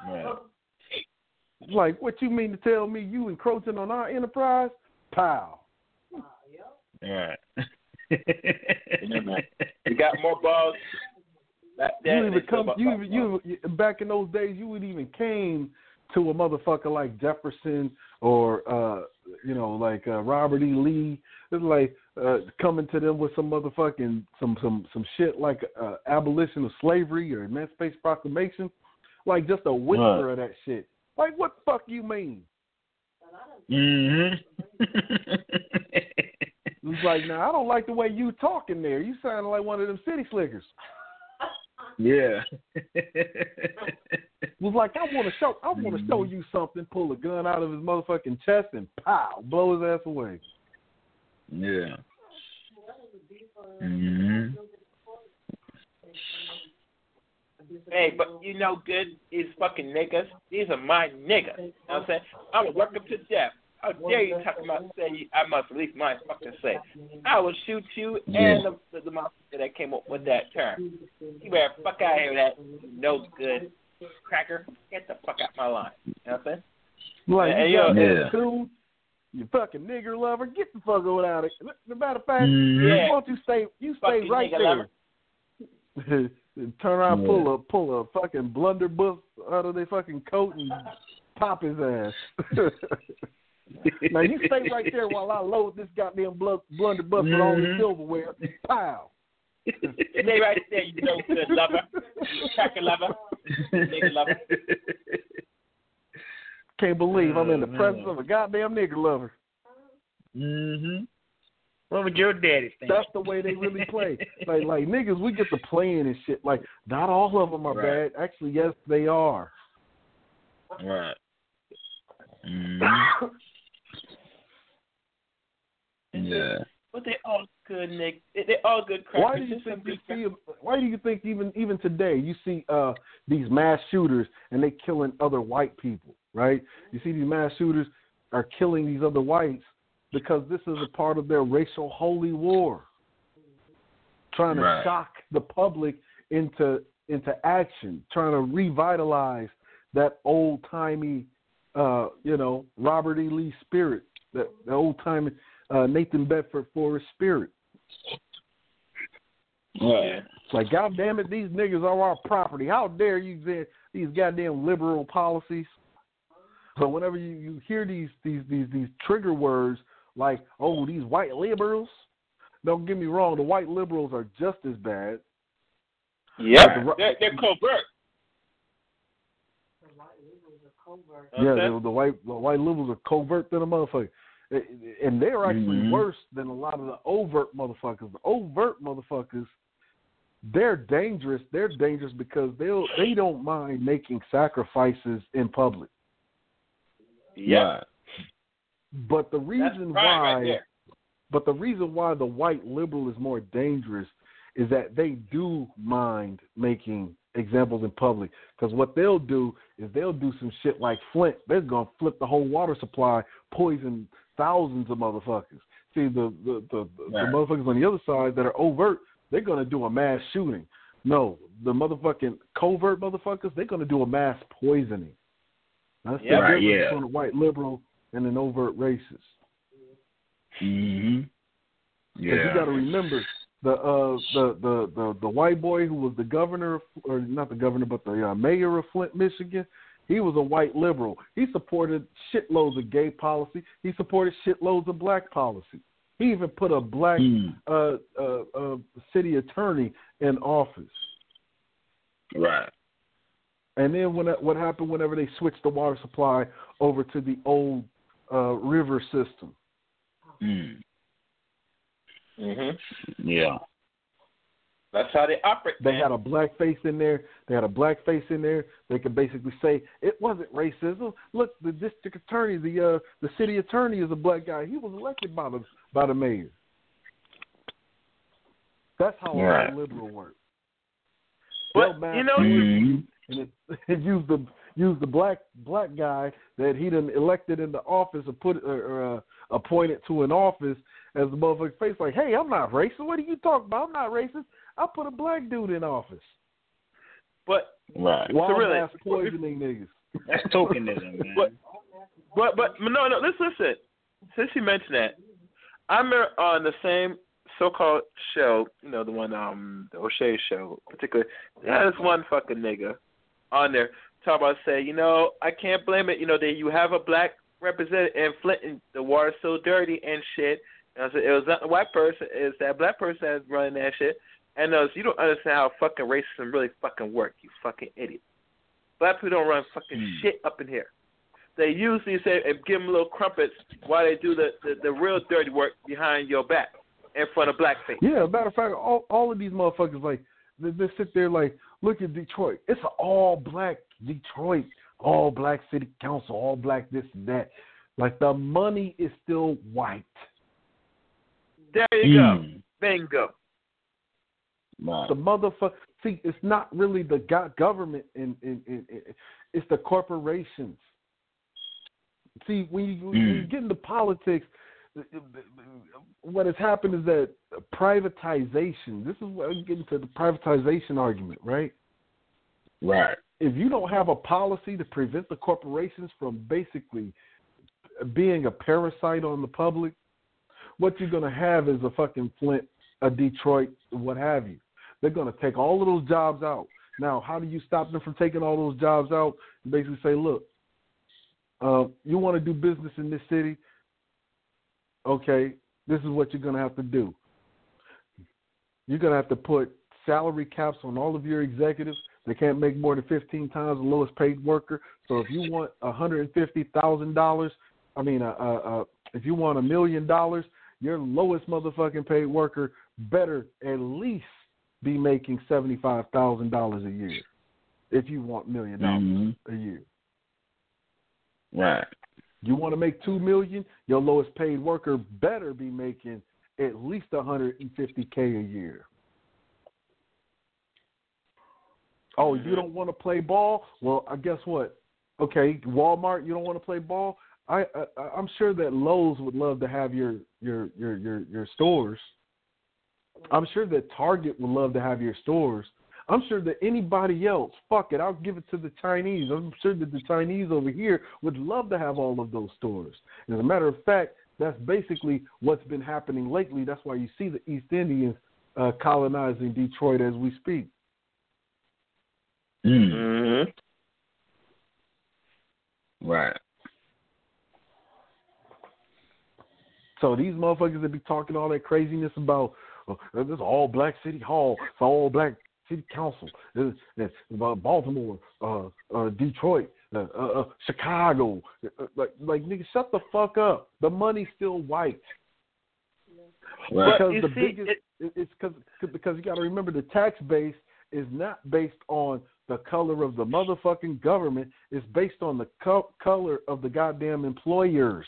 Right. Like, what you mean to tell me you encroaching on our enterprise? Pow. Right. You got more balls. You then, even come, you even, you even- back in those days, you would even came to a motherfucker like Jefferson or uh, you know, like uh, Robert E. Lee. It's like uh, coming to them with some motherfucking some some some shit like uh, abolition of slavery or Emancipation Proclamation, like just a whisper Right. of that shit. Like, what the fuck you mean? mhm. It's like, now I don't like the way you talking there. You sound like one of them city slickers. Yeah. Was like, I want to show, I want to show you something. Pull a gun out of his motherfucking chest and pow, blow his ass away. yeah. Mhm. Hey, but you know good, these fucking niggas, these are my niggas. You know what I'm saying? I would work them to death. How dare you talk about say I must release my fucking say. I will shoot you and the, the, the motherfucker that came up with that term. You better fuck out of here with that no good cracker. Get the fuck out my line. You know what I'm saying? Like, Hey, you got yo, yeah. tune, you fucking nigger lover, get the fuck out of here. As a matter of fact. Mm-hmm. Yeah. why don't you stay, you stay Fucking right there. (laughs) Turn around, Yeah. pull a pull a fucking blunderbuss out of their fucking coat and pop his ass. (laughs) now you stay right there while I load this goddamn bl- blunderbuss with all the silverware. Pow. Stay right there, you no good lover. Cracker lover. Nigger lover. Can't believe I'm in the Oh, presence of a goddamn nigger lover. Mhm. What would your daddy think? That's the way they really play. Like like niggas, we get to playing and shit. Like not all of them are Right. bad. Actually, yes, they are. Right. Mhm. Yeah. But they all good, Nick. They they all good crackers. Why do you think you see? Why do you think even even today you see uh these mass shooters and they killing other white people? Right? You see these mass shooters are killing these other whites because this is a part of their racial holy war, trying to Right. shock the public into into action, trying to revitalize that old timey, uh, you know, Robert E. Lee spirit, that the old timey uh, Nathan Bedford Forrest spirit. Right. It's like, God damn it, these niggas are our property. How dare you say these goddamn liberal policies? So whenever you, you hear these, these these these trigger words like, oh, these white liberals, don't get me wrong, the white liberals are just as bad. Yeah, the- They're, they're covert. The white liberals are covert. Yeah, Okay. the, the white the white liberals are covert than a motherfucker, and they're actually Mhm. worse than a lot of the overt motherfuckers. The overt motherfuckers, they're dangerous. They're dangerous because they will they don't mind making sacrifices in public. Yeah. Right. But the reason right why, right but the reason why the white liberal is more dangerous is that they do mind making examples in public. Because what they'll do is they'll do some shit like Flint. They're gonna flip the whole water supply, poison thousands of motherfuckers. See the the the, the, the motherfuckers on the other side that are overt, they're gonna do a mass shooting. No, the motherfucking covert motherfuckers, they're gonna do a mass poisoning. That's Yeah. the Right, difference yeah. between a white liberal and an overt racist. Mhm. Yeah. you got to remember the uh the, the the the white boy who was the governor of, or not the governor but the uh, mayor of Flint, Michigan. He was a white liberal. He supported shitloads of gay policy. He supported shitloads of black policy. He even put a black Mm. uh, uh, uh, city attorney in office. Right. And then when what happened whenever they switched the water supply over to the old uh, river system? Mm. hmm Yeah. That's how they operate. They man. had a black face in there. They had a black face in there. They could basically say it wasn't racism. Look, the district attorney, the uh, the city attorney is a black guy. He was elected by the by the mayor. That's how a Right. liberal works. But, They'll you know, Mhm. and it, (laughs) it use the use the black black guy that he done elected into office or put or, or uh, appointed to an office as the motherfucker face like, hey, I'm not racist. What are you talking about? I'm not racist. I put a black dude in office. but Right. While really- mass poisoning niggas. That's tokenism, man. But but but no no let's listen. Since you mentioned that, I am on the same so-called show, you know the one um the O'Shea show, particularly. There's one fucking nigga on there talk about say, you know, I can't blame it. You know that you have a black representative in Flint, and the water's so dirty and shit. And I said it was not the white person, it's that black person that's running that shit. And uh, you don't understand how fucking racism really fucking work, you fucking idiot. Black people don't run fucking Hmm. shit up in here. They usually say and give them little crumpets while they do the, the the real dirty work behind your back in front of blackface. Yeah, matter of fact, all all of these motherfuckers like they, they sit there like, look at Detroit. It's an all black Detroit, all black city council, all black this and that. Like the money is still white. There you go. Mm. Bingo. Right. The motherfucker. See, it's not really the go- government, in, in, in, in it's the corporations. See, when you, when you Mm. get into politics, what has happened is that privatization. This is where I get into the privatization argument, right? Right. if you don't have a policy to prevent the corporations from basically being a parasite on the public, what you're going to have is a fucking Flint, a Detroit, what have you. They're going to take all of those jobs out. Now, how do you stop them from taking all those jobs out? You basically say, look, uh, you want to do business in this city? Okay, this is what you're going to have to do. You're going to have to put salary caps on all of your executives. They can't make more than 15 times the lowest paid worker. So if you want $150,000, I mean, uh, uh, uh, if you want a million dollars, your lowest motherfucking paid worker better at least be making $75,000 a year if you want million dollars Mhm. a year. Right. You want to make two million, your lowest paid worker better be making at least 150k a year. Oh, you don't want to play ball? Well, I guess what? Okay, Walmart, you don't want to play ball? I, I I'm sure that Lowe's would love to have your your your your your stores. I'm sure that Target would love to have your stores. I'm sure that anybody else, fuck it, I'll give it to the Chinese. I'm sure that the Chinese over here would love to have all of those stores. As a matter of fact, that's basically what's been happening lately. That's why you see the East Indians uh, colonizing Detroit as we speak. Mm. Mm-hmm. Right. So these motherfuckers that be talking all that craziness about oh, this all black city hall, it's all black city council, it's, it's about Baltimore, uh, uh, Detroit, uh, uh, uh, Chicago, uh, like like nigga, shut the fuck up. The money's still white Right. because you the see, biggest it, it's because because you got to remember the tax base is not based on the color of the motherfucking government. is based on the co- color of the goddamn employers.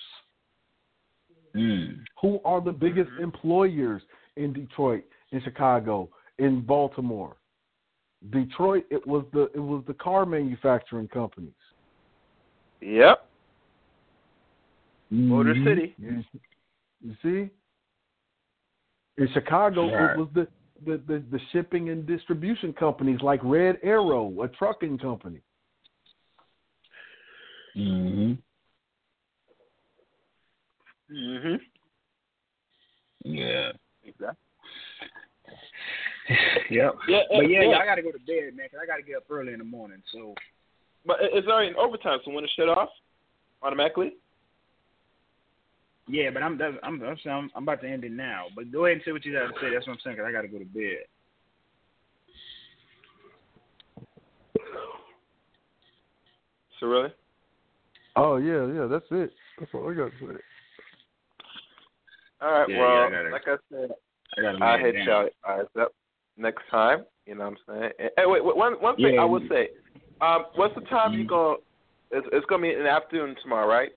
Mm. Who are the biggest employers in Detroit, in Chicago, in Baltimore? Detroit, it was the it was the car manufacturing companies. Yep. Motor Mhm. City. You, you see? In Chicago, it was the, the, the, the shipping and distribution companies like Red Arrow, a trucking company. Mhm. Mm-hmm. Yeah. Exactly. yep. Yeah, But yeah, yeah. yeah, I gotta go to bed, man, 'cause I gotta get up early in the morning. So But it- it's already in overtime, so when it shut off automatically. Yeah, but I'm I'm I'm, I'm I'm about to end it now. But go ahead and say what you got to say. That's what I'm saying, 'cause I gotta go to bed. So really? Oh yeah, yeah, that's it. That's all I got to say. All right. Yeah, well, yeah, I like I said, I gotta. I lay hit down. y'all eyes up next time. You know what I'm saying? And, hey, wait, wait, one one thing Yeah. I will say. Um, what's the time you Mhm. going? It's, it's gonna be in the afternoon tomorrow, right?